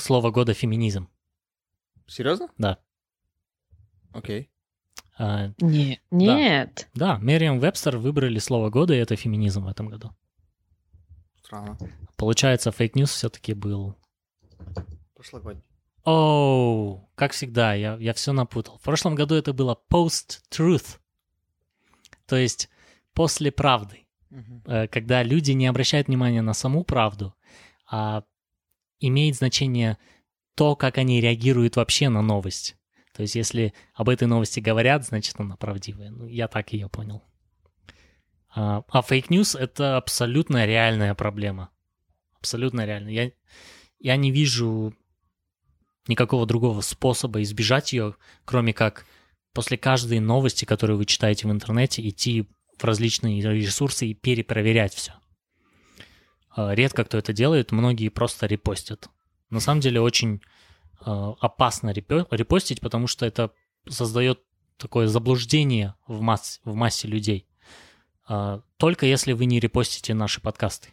слово года феминизм. Серьезно? Да. Окей. А, Не, нет. Да, Merriam-Webster выбрали слово года, и это феминизм в этом году. Странно. Получается, fake news все-таки был... Прошлогодний. Оу, как всегда, я, я все напутал. В прошлом году это было post-truth, то есть после правды, э, когда люди не обращают внимания на саму правду, а имеет значение то, как они реагируют вообще на новость. То есть если об этой новости говорят, значит она правдивая. Ну, я так ее понял. А, а fake news — это абсолютно реальная проблема. Абсолютно реально. Я, я не вижу никакого другого способа избежать ее, кроме как после каждой новости, которую вы читаете в интернете, идти в различные ресурсы и перепроверять все. Редко кто это делает, многие просто репостят. На самом деле очень э, опасно репо- репостить, потому что это создает такое заблуждение в, масс- в массе людей. А, Только если вы не репостите наши подкасты,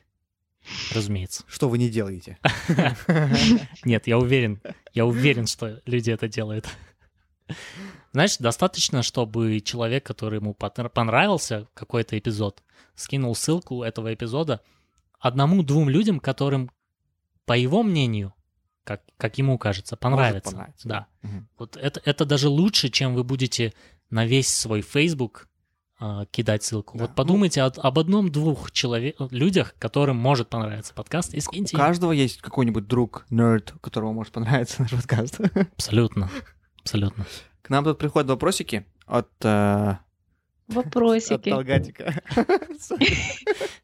разумеется. Что вы не делаете? Нет, я уверен, я уверен, что люди это делают. Знаешь, достаточно, чтобы человек, который ему понравился какой-то эпизод, скинул ссылку этого эпизода одному-двум людям, которым, по его мнению, как, как ему кажется, понравится. понравиться, Да. Мгм. Вот это, это даже лучше, чем вы будете на весь свой Facebook а, кидать ссылку. Да. Вот подумайте от- об одном-двух человек, людях, которым может понравиться подкаст, и скиньте У каждого есть какой-нибудь друг, нерд, которому может понравиться наш подкаст. Абсолютно. Абсолютно. К нам тут приходят вопросики от... э, От Вопросики.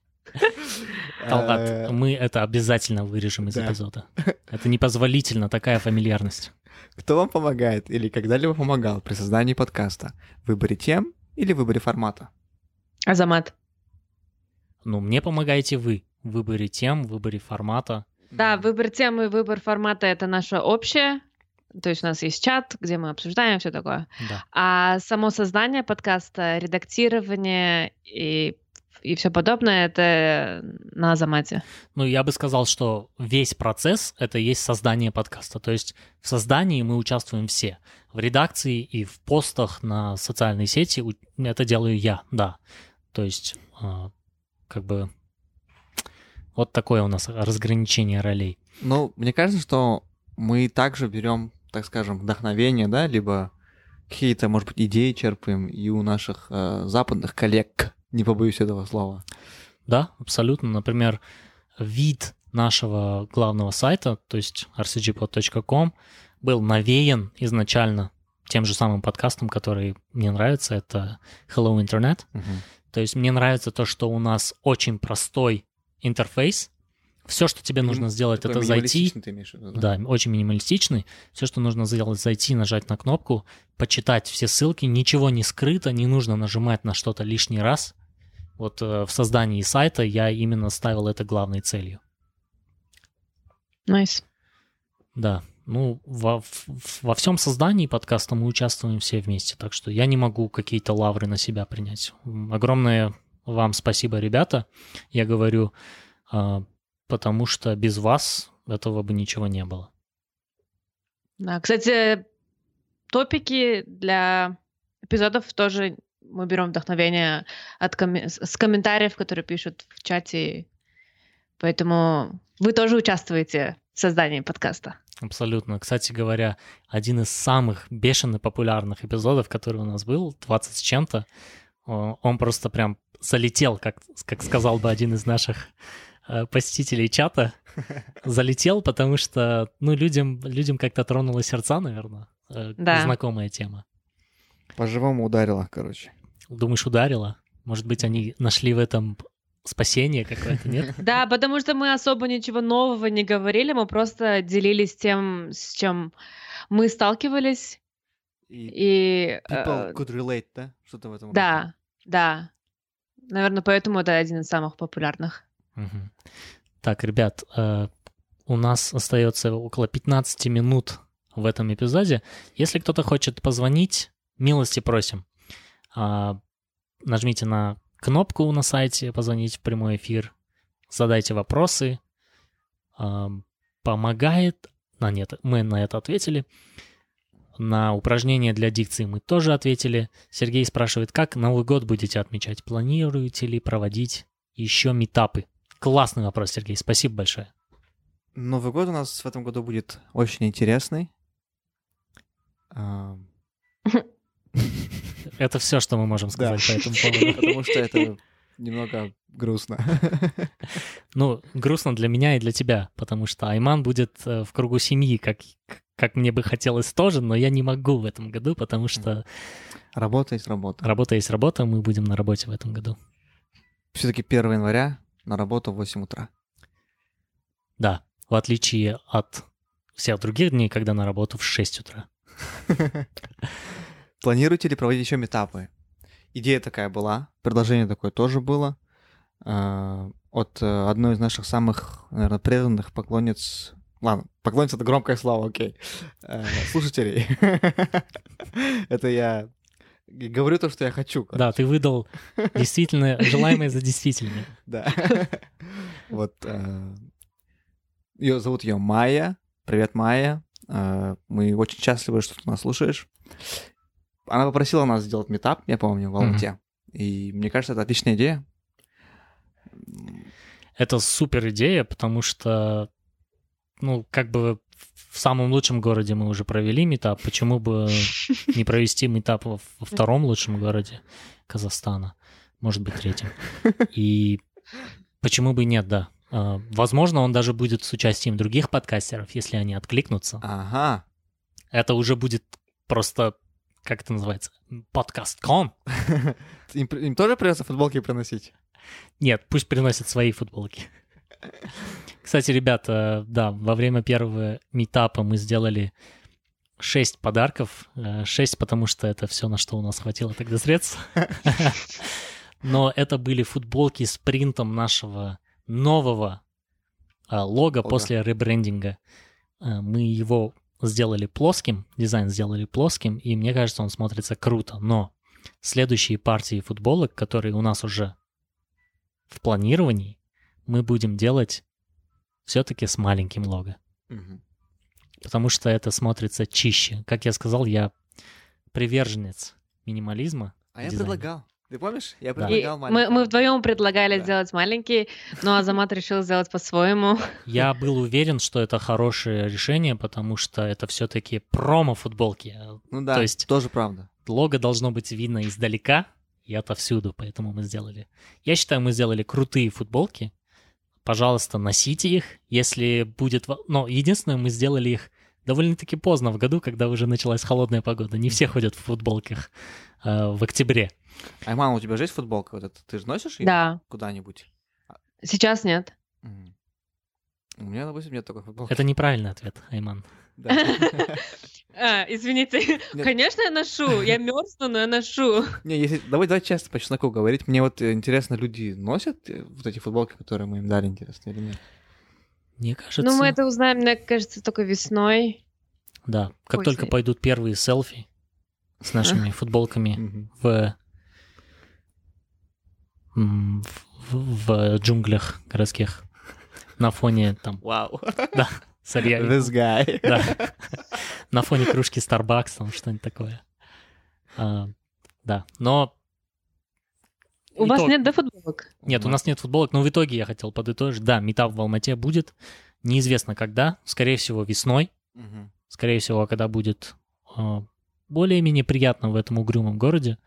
Талгат, Э, мы это обязательно вырежем из да. эпизода. Это непозволительно, такая фамильярность. Кто вам помогает или когда-либо помогал при создании подкаста? Выборе тем или выборе формата? Азамат. Ну, мне помогаете вы в выборе тем, в выборе формата. Да, выбор темы и выбор формата — это наше общее. То есть у нас есть чат, где мы обсуждаем все такое. Да. А само создание подкаста, редактирование и, и все подобное — это на Азамате. Ну, я бы сказал, что весь процесс — это и есть создание подкаста. То есть в создании мы участвуем все. В редакции и в постах на социальные сети это делаю я, да. То есть а, как бы вот такое у нас разграничение ролей. Ну, мне кажется, что мы также берем, так скажем, вдохновение, да, либо какие-то, может быть, идеи черпаем и у наших э, западных коллег, не побоюсь этого слова. Да, абсолютно. Например, вид нашего главного сайта, то есть rcgpod.com, был навеян изначально тем же самым подкастом, который мне нравится, это Hello Internet. То есть мне нравится то, что у нас очень простой интерфейс. Все, что тебе нужно Миним- сделать, Такой это зайти. ты имеешь в виду, Да, очень минималистичный. Все, что нужно сделать, зайти, нажать на кнопку, почитать все ссылки, ничего не скрыто, не нужно нажимать на что-то лишний раз. Вот э, в создании сайта я именно ставил это главной целью. Nice. Да, ну во, во всем создании подкаста мы участвуем все вместе, так что я не могу какие-то лавры на себя принять. Огромное вам спасибо, ребята. Я говорю, а, потому что без вас этого бы ничего не было. Да, кстати, топики для эпизодов тоже мы берем вдохновение от коме- с комментариев, которые пишут в чате. Поэтому вы тоже участвуете в создании подкаста. Абсолютно. Кстати говоря, один из самых бешено популярных эпизодов, который у нас был, 20 с чем-то, он просто прям залетел, как, как сказал бы один из наших э, посетителей чата залетел, потому что, ну, людям, людям как-то тронуло сердца, наверное. Э, Да. Знакомая тема. По-живому ударила, короче. Думаешь, ударила? Может быть, они нашли в этом спасение какое-то, нет? Да, потому что мы особо ничего нового не говорили, мы просто делились тем, с чем мы сталкивались. И И people э, could relate, да? Что-то в этом да, да. Наверное, поэтому это один из самых популярных. Так, ребят, э, у нас остается около 15 минут в этом эпизоде. Если кто-то хочет позвонить, милости просим. А, Нажмите на кнопку на сайте «Позвонить в прямой эфир», задайте вопросы. А, Помогает... А, нет, мы на это ответили. На упражнения для дикции мы тоже ответили. Сергей спрашивает, как Новый год будете отмечать? Планируете ли проводить еще метапы? Классный вопрос, Сергей. Спасибо большое. Новый год у нас в этом году будет очень интересный. Это все, что мы можем сказать Да. по этому поводу. Потому что это немного грустно. Ну, грустно для меня и для тебя, потому что Айман будет э, в кругу семьи, как, как мне бы хотелось тоже, но я не могу в этом году, потому что Работа есть работа. работа есть работа, мы будем на работе в этом году. Все-таки 1 января на работу в 8 утра. Да, в отличие от всех других дней, когда на работу в 6 утра. Планируете ли проводить еще метапы? Идея такая была, предложение такое тоже было. а, От э, одной из наших самых, наверное, преданных поклонниц... Ладно, поклонница — это громкое слово, окей. Э, Слушателей. Это я говорю то, что я хочу. Да, ты выдал действительно желаемое за действительное. Да. Вот. Ее зовут ее Майя. Привет, Майя. Э, Мы очень счастливы, что ты нас слушаешь. Она попросила нас сделать метап, я помню, в Алмате. И мне кажется, это отличная идея. Это супер идея, потому что, ну, как бы в самом лучшем городе мы уже провели метап, почему бы не провести метап во, втором лучшем городе Казахстана, может быть, третьем. И почему бы нет, да. А, Возможно, он даже будет с участием других подкастеров, если они откликнутся. Ага. Это уже будет просто, как это называется, подкаст-кон. Им, им тоже придется футболки приносить? Нет, пусть приносят свои футболки. Кстати, ребята, да, во время первого метапа мы сделали 6 подарков. 6, потому что это все, на что у нас хватило тогда средств. Но это были футболки с принтом нашего нового а, лого Лого. после ребрендинга. А, Мы его сделали плоским, дизайн сделали плоским, и мне кажется, он смотрится круто. Но следующие партии футболок, которые у нас уже в планировании, мы будем делать все-таки с маленьким лого. Мгм. Потому что это смотрится чище. Как я сказал, я приверженец минимализма. А я Дизайн. предлагал. Ты помнишь? Я предлагал мы, маленького. мы вдвоем предлагали Да. сделать маленький, но Азамат решил сделать по-своему. Я был уверен, что это хорошее решение, потому что это все-таки промо-футболки. Ну да, то есть- тоже правда. Лого должно быть видно издалека и отовсюду, поэтому мы сделали. Я считаю, мы сделали крутые футболки. Пожалуйста, носите их, если будет... Но единственное, мы сделали их довольно-таки поздно в году, когда уже началась холодная погода. Не все ходят в футболках э, в октябре. Айман, у тебя же есть футболка вот эта? Ты же носишь ее Да, куда-нибудь? сейчас нет. У меня, допустим, нет такой футболки. Это неправильный ответ, Айман. А, извините. Нет. Конечно, я ношу. Я мерзну, но я ношу. Не, если давай, давай честно по чесноку говорить. Мне вот э, интересно, люди носят э, вот эти футболки, которые мы им дали, интересно или нет? Мне кажется... Ну, мы это узнаем, мне кажется, только весной. Да, как Ой, только пойдут первые селфи с нашими футболками в, в, в джунглях городских на фоне там Вау. сырья. This guy. Да. На фоне кружки Starbucks, там что-нибудь такое. А, да, но... У вас итог- нет, да, футболок? Нет, у нас нет футболок, но в итоге я хотел подытожить. Да, метап в Алмате будет. Неизвестно когда. Скорее всего, весной. Скорее всего, когда будет а, более-менее приятно в этом угрюмом городе.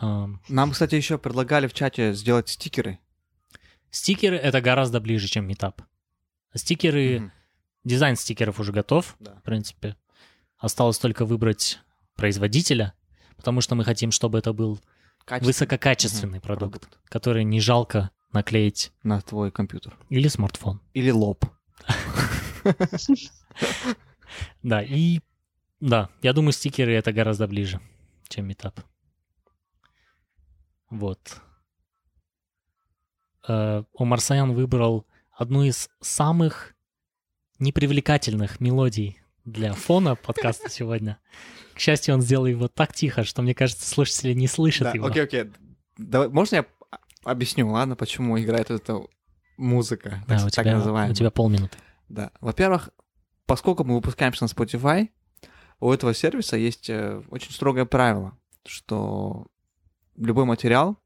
Нам, кстати, еще предлагали в чате сделать стикеры. Стикеры — это гораздо ближе, чем метап. Стикеры... Мгм. Дизайн стикеров уже готов, Да. в принципе. Осталось только выбрать производителя, потому что мы хотим, чтобы это был Качественный высококачественный Мгм. продукт, который не жалко наклеить на твой компьютер. или смартфон. Или лоб. Да, и да, я думаю, стикеры это гораздо ближе, чем метап. Вот. Э, Омар Саян выбрал одну из самых непривлекательных мелодий для фона подкаста сегодня. К счастью, он сделал его так тихо, что, мне кажется, слушатели не слышат Да, его. окей, окей. Давай, можно я объясню, ладно, почему играет эта музыка, Да, так, у так тебя, называемая? у тебя полминуты. Да. Во-первых, поскольку мы выпускаемся на Spotify, у этого сервиса есть э, очень строгое правило, что любой материал,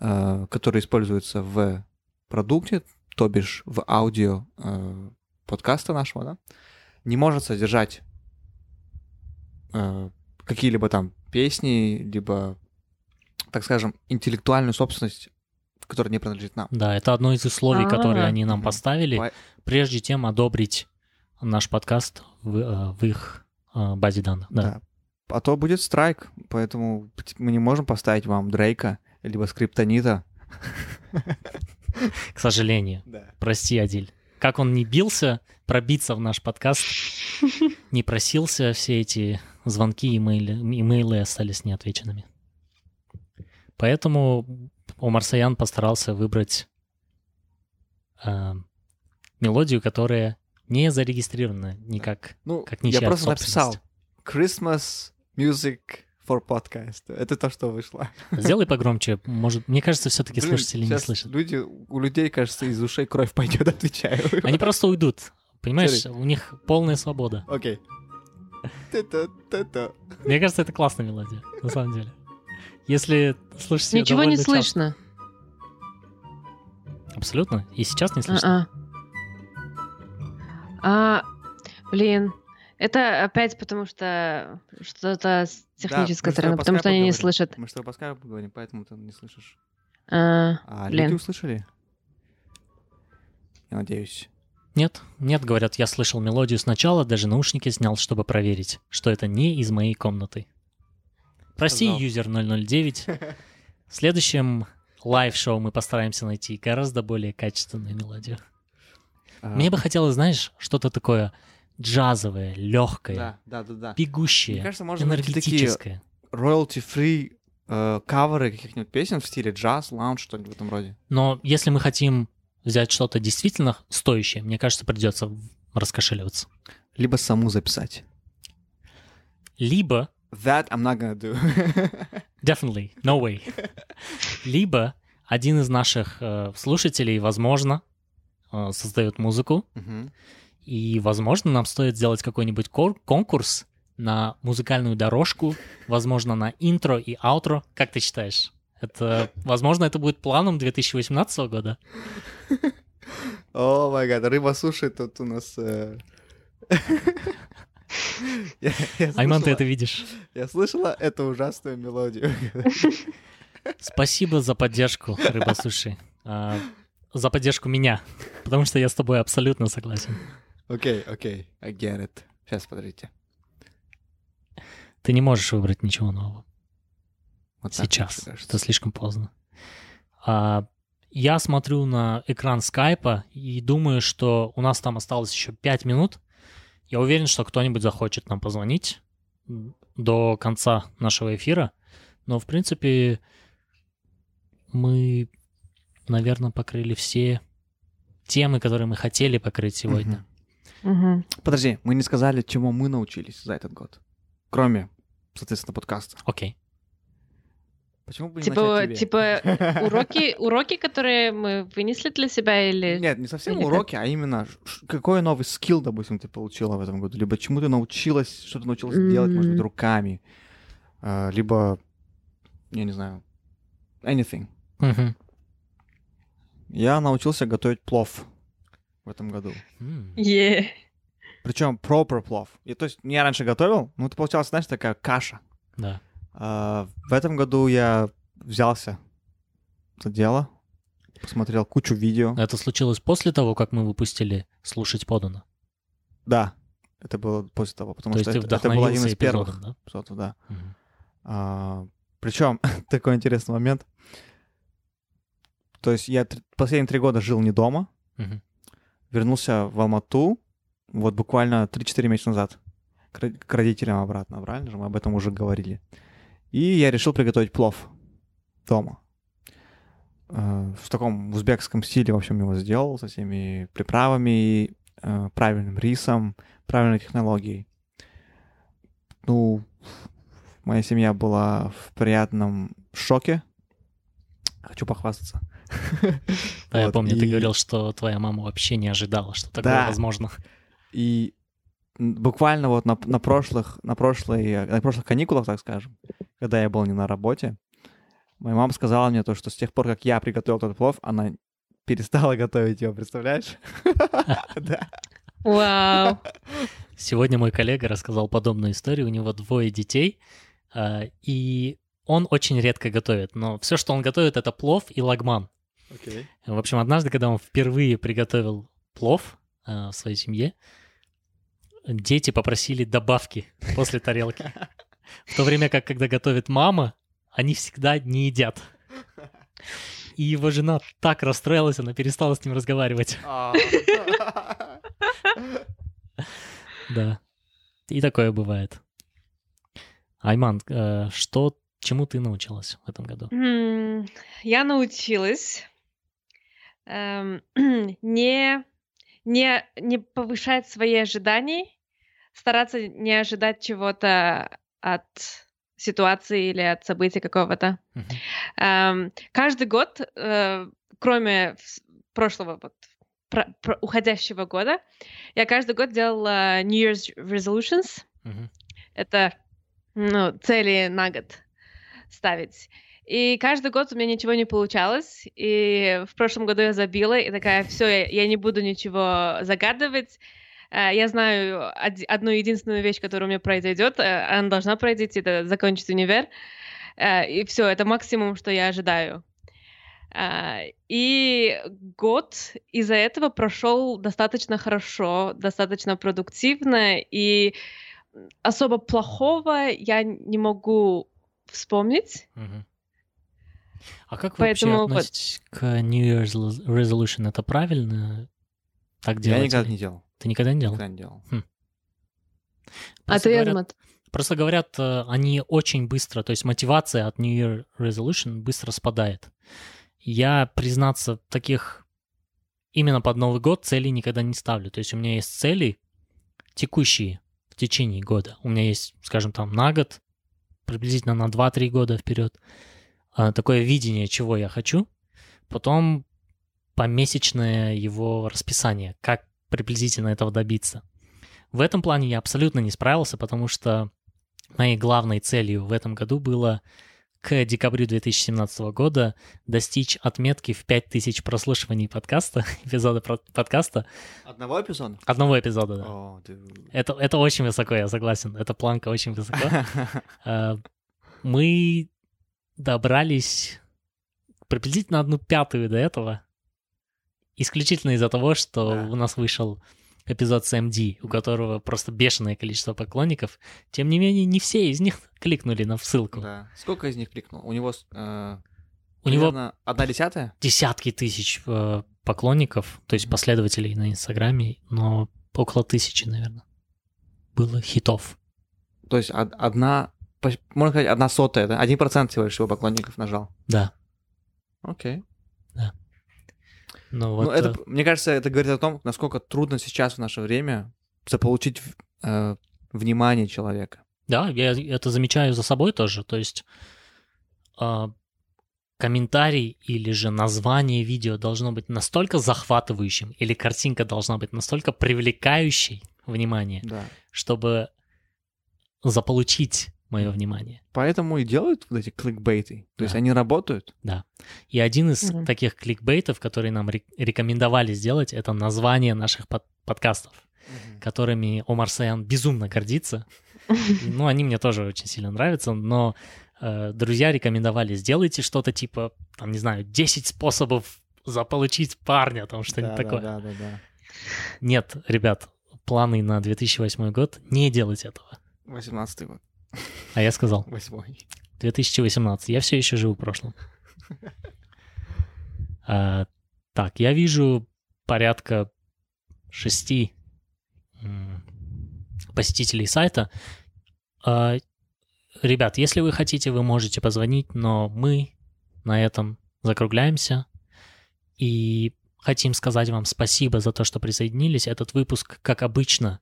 э, который используется в продукте, то бишь в аудио э, подкаста нашего, да, не может содержать э, какие-либо там песни, либо, так скажем, интеллектуальную собственность, которая не принадлежит нам. Да, это одно из условий, которые А. они нам поставили, По- прежде чем одобрить наш подкаст в, в их базе данных. Да. Да. А то будет страйк, поэтому мы не можем поставить вам Дрейка, либо Скриптонита. К сожалению. Да. Прости, Адиль. Как он не бился пробиться в наш подкаст, не просился, все эти звонки, имейлы, имейлы остались неотвеченными. Поэтому Омар Саян постарался выбрать э, мелодию, которая не зарегистрирована никак. Ну, Как я просто написал. Christmas Music for Podcast. Это то, что вышло. Сделай погромче. Может, мне кажется, все-таки слушатели не слышат. Люди, у людей, кажется, из ушей кровь пойдет, отвечаю. Они просто уйдут. Понимаешь, Смотри. у них полная свобода. Окей. Та-та-та-та. Мне кажется, это классная мелодия, на самом деле. Если её Ничего не часто- слышно. Абсолютно. И сейчас не слышно. А, блин, это опять потому что что-то с Да, технической стороны, по потому что они не слышат. Мы тобой по скайпу говорим, поэтому ты не слышишь. А, А Блин. люди услышали? Я надеюсь. Нет, нет, говорят, я слышал мелодию сначала, даже наушники снял, чтобы проверить, что это не из моей комнаты. Прости, Сказал. юзер 009. В следующем live-шоу мы постараемся найти гораздо более качественную мелодию. А, Мне бы хотелось, знаешь, что-то такое джазовое, легкое, Да, да, да, да. бегущее, Мне кажется, такие энергетическое. royalty-free э, каверы каких-нибудь песен в стиле джаз, лаунж, что-нибудь в этом роде. Но если мы хотим взять что-то действительно стоящее, мне кажется, придется раскошеливаться. Либо саму записать. Либо That I'm not gonna do. Definitely, no way. Либо один из наших э, слушателей, возможно, э, создает музыку, Мгм. И, возможно, нам стоит сделать какой-нибудь конкурс на музыкальную дорожку, возможно, на интро и аутро. Как ты считаешь? Это, возможно, это будет планом 2018 года? О май гад, рыба суши тут у нас... э, Айман, ты это видишь. Я слышала эту ужасную мелодию. Спасибо за поддержку, рыба суши. А, за поддержку меня, потому что я с тобой абсолютно согласен. Окей, окей, I get it. Сейчас, подождите. Ты не можешь выбрать ничего нового. Вот так Сейчас. Это слишком поздно. А, я смотрю на экран скайпа и думаю, что у нас там осталось еще 5 минут. Я уверен, что кто-нибудь захочет нам позвонить до конца нашего эфира. Но, в принципе, мы, наверное, покрыли все темы, которые мы хотели покрыть сегодня. Мгм. Мгм. Подожди, мы не сказали, чему мы научились за этот год. Кроме, соответственно, подкаста. Окей. Почему бы не Типа, начать тебе? типа уроки, уроки, которые мы вынесли для себя или... Нет, не совсем Или как? уроки, а именно какой новый скилл, допустим, ты получила в этом году, либо чему ты научилась, что ты научилась делать, может быть, руками, а, либо, я не знаю, anything. Мгм. Я научился готовить плов в этом году. Е. Причем proper плов. И, то есть я раньше готовил, ну это получалась, знаешь, такая каша. Да. А, в этом году я взялся за дело, посмотрел кучу видео. Это случилось после того, как мы выпустили «Слушать подано». Да, это было после того, потому То что это, это был один из первых эпизодом, да? эпизодов, да. Мгм. А, причем такой интересный момент. То есть я тр- последние три года жил не дома, Мгм. Вернулся в Алмату вот буквально 3-4 месяца назад к, ро- к родителям обратно, правильно же? Мы об этом уже говорили. И я решил приготовить плов дома. Э, В таком узбекском стиле, в общем, его сделал со всеми приправами, э, правильным рисом, правильной технологией. Ну, моя семья была в приятном шоке. Хочу похвастаться. Да, я помню, ты говорил, что твоя мама вообще не ожидала, что такое возможно. И буквально вот на, на прошлых, на, прошлой, на прошлых каникулах, так скажем, когда я был не на работе, моя мама сказала мне то, что с тех пор, как я приготовил этот плов, она перестала готовить его, представляешь? Да. Вау. Сегодня мой коллега рассказал подобную историю. У него двое детей, а, и он очень редко готовит. Но все, что он готовит, это плов и лагман. В общем, однажды, когда он впервые приготовил плов а, в своей семье, дети попросили добавки после тарелки. В то время как, когда готовит мама, они всегда не едят. И его жена так расстроилась, она перестала с ним разговаривать. Да. И такое бывает. Айман, э, что, чему ты научилась в этом году? Я научилась эм, не, не, не повышать свои ожидания, стараться не ожидать чего-то от ситуации или от события какого-то. Мгм. Эм, каждый год, э, кроме прошлого, вот, про- про- уходящего года, я каждый год делала New Year's resolutions. Мгм. Это ну, цели на год ставить. И каждый год у меня ничего не получалось. И в прошлом году я забила и такая, все, я, не буду ничего загадывать. Э, Я знаю од- одну единственную вещь, которая у меня произойдет. э, Она должна произойти, это закончить универ. Э, И все, это максимум, что я ожидаю. И год из-за этого прошел достаточно хорошо, достаточно продуктивно, и особо плохого я не могу вспомнить. Мгм. А как вы Поэтому вообще вот- относитесь к New Year's Resolution? Это правильно так делать? Я никогда не делал. Ты никогда не делал? Никогда не делал. А Просто ты, говорят-? Просто говорят, э, они очень быстро, то есть мотивация от New Year Resolution быстро спадает. Я, признаться, таких именно под Новый год целей никогда не ставлю. То есть у меня есть цели текущие в течение года. У меня есть, скажем, там на год, приблизительно на 2-3 года вперед. А, Такое видение, чего я хочу. Потом помесячное его расписание, как приблизительно этого добиться. В этом плане я абсолютно не справился, потому что моей главной целью в этом году было к декабрю 2017 года достичь отметки в 5000 прослушиваний подкаста, эпизода подкаста, Одного эпизода? одного эпизода, да. О, ты- Это, это очень высоко, я согласен. Эта планка очень высоко. А, Мы добрались приблизительно одну пятую до этого. Исключительно из-за того, что Да. у нас вышел эпизод с MD, у которого просто бешеное количество поклонников. Тем не менее, не все из них кликнули на ссылку. Да. Сколько из них кликнул? У него э, У него одна десятая? десятки тысяч э, поклонников, то есть последователей на Инстаграме, но около тысячи, наверное, было хитов. То есть од- одна, можно сказать, одна сотая, да? Один процент всего лишь его поклонников нажал. Да. Окей. Ну, вот, ну, это, э, мне кажется, это говорит о том, насколько трудно сейчас в наше время заполучить э, внимание человека. Да, я это замечаю за собой тоже. То есть а, комментарий или же название видео должно быть настолько захватывающим, или картинка должна быть настолько привлекающей внимание, Да. чтобы заполучить мое внимание. Поэтому и делают вот эти кликбейты. То есть Да. они работают. И один из Мгм. таких кликбейтов, который нам ре- рекомендовали сделать, это название наших под- подкастов, которыми Омар Саян безумно гордится. Ну, они мне тоже очень сильно нравятся, но э, друзья рекомендовали, сделайте что-то типа, там, не знаю, 10 способов заполучить парня, там что-нибудь Да, такое. Да, да, да, да. Нет, ребят, планы на 2008 год не делать этого. 18 год. А я сказал, Восьмой. 2018. Я все еще живу в прошлом. А, так, я вижу порядка шести посетителей сайта. А, ребят, если вы хотите, вы можете позвонить, но мы на этом закругляемся. И хотим сказать вам спасибо за то, что присоединились. Этот выпуск, как обычно,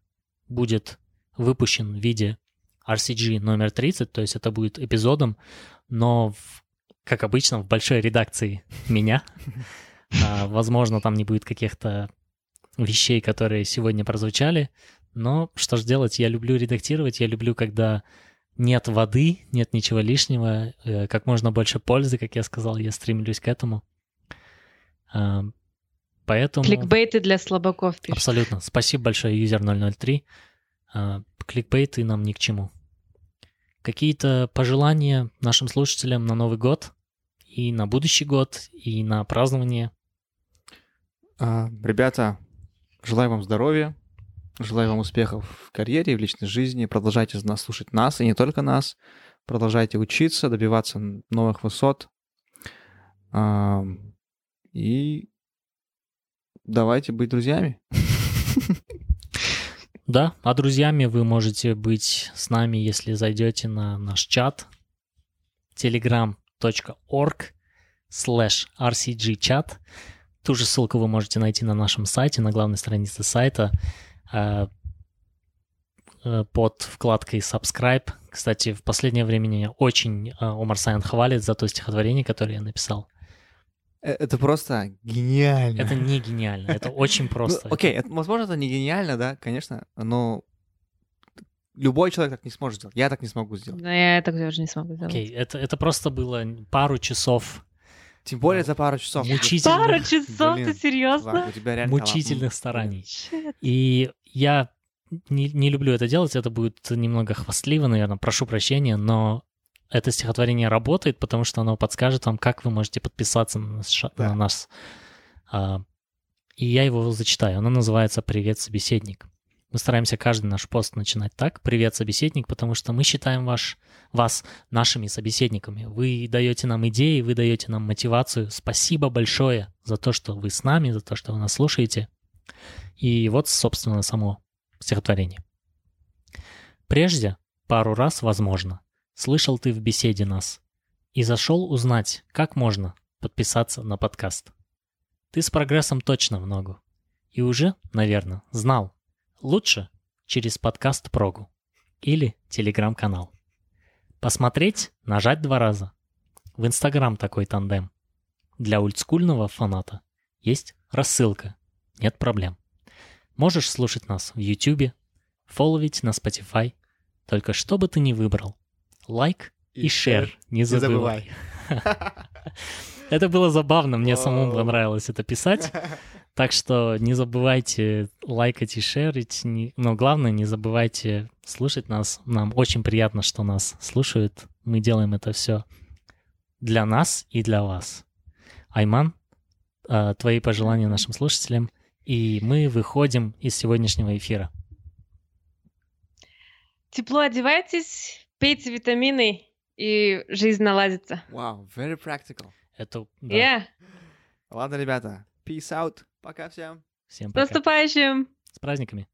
будет выпущен в виде RCG номер 30, то есть это будет эпизодом, но, в- как обычно, в большой редакции меня. А, Возможно, там не будет каких-то вещей, которые сегодня прозвучали, но что ж делать, я люблю редактировать, я люблю, когда нет воды, нет ничего лишнего, э, как можно больше пользы, как я сказал, я стремлюсь к этому. А, Поэтому... Кликбейты для слабаков пишут. Абсолютно. Спасибо большое, юзер 003. А, Кликбейты нам ни к чему. Какие-то пожелания нашим слушателям на Новый год и на будущий год, и на празднование? А, Ребята, желаю вам здоровья, желаю вам успехов в карьере и в личной жизни. Продолжайте нас слушать нас, и не только нас. Продолжайте учиться, добиваться новых высот. И давайте быть друзьями. Да, а друзьями вы можете быть с нами, если зайдете на наш чат telegram.org slash rcgchat. Ту же ссылку вы можете найти на нашем сайте, на главной странице сайта э, э, под вкладкой subscribe. Кстати, в последнее время меня очень э, Омар Сайн хвалит за то стихотворение, которое я написал. Э, Это просто гениально. Это не гениально, это очень Ну, просто. окей, это, возможно, это не гениально, да, конечно, но любой человек так не сможет сделать. Я так не смогу сделать. Но я так тоже не смогу сделать. Окей, это, это просто было пару часов Тем более за пару часов. Мучительно. Пару часов, Блин, ты серьезно? Чувак, у тебя реально талант. мучительных стараний. Shit. И я не, не люблю это делать, это будет немного хвастливо, наверное, прошу прощения, но это стихотворение работает, потому что оно подскажет вам, как вы можете подписаться на, наш- Да. на нас. А, и я его зачитаю. Оно называется «Привет, собеседник». Мы стараемся каждый наш пост начинать так «Привет, собеседник», потому что мы считаем ваш, вас нашими собеседниками. Вы даете нам идеи, вы даете нам мотивацию. Спасибо большое за то, что вы с нами, за то, что вы нас слушаете. И вот, собственно, само стихотворение. Прежде, пару раз, возможно, слышал ты в беседе нас и зашел узнать, как можно подписаться на подкаст. Ты с прогрессом точно в ногу. И уже, наверное, знал. Лучше через подкаст Прогу или телеграм-канал. Посмотреть, нажать два раза. В Инстаграм такой тандем. Для ультскульного фаната есть рассылка. Нет проблем. Можешь слушать нас в YouTube, фолловить на Spotify. Только что бы ты ни выбрал. Лайк и, шер не забывай. Это было забавно, мне самому понравилось это писать. Так что не забывайте лайкать и шерить, не- но главное не забывайте слушать нас. Нам очень приятно, что нас слушают. Мы делаем это все для нас и для вас. Айман, э, твои пожелания нашим слушателям, и мы выходим из сегодняшнего эфира. Тепло одевайтесь, пейте витамины, и жизнь наладится. Вау, very practical. Это да. Yeah. Ладно, ребята, peace out. Пока всем. Всем С пока. наступающим! С праздниками.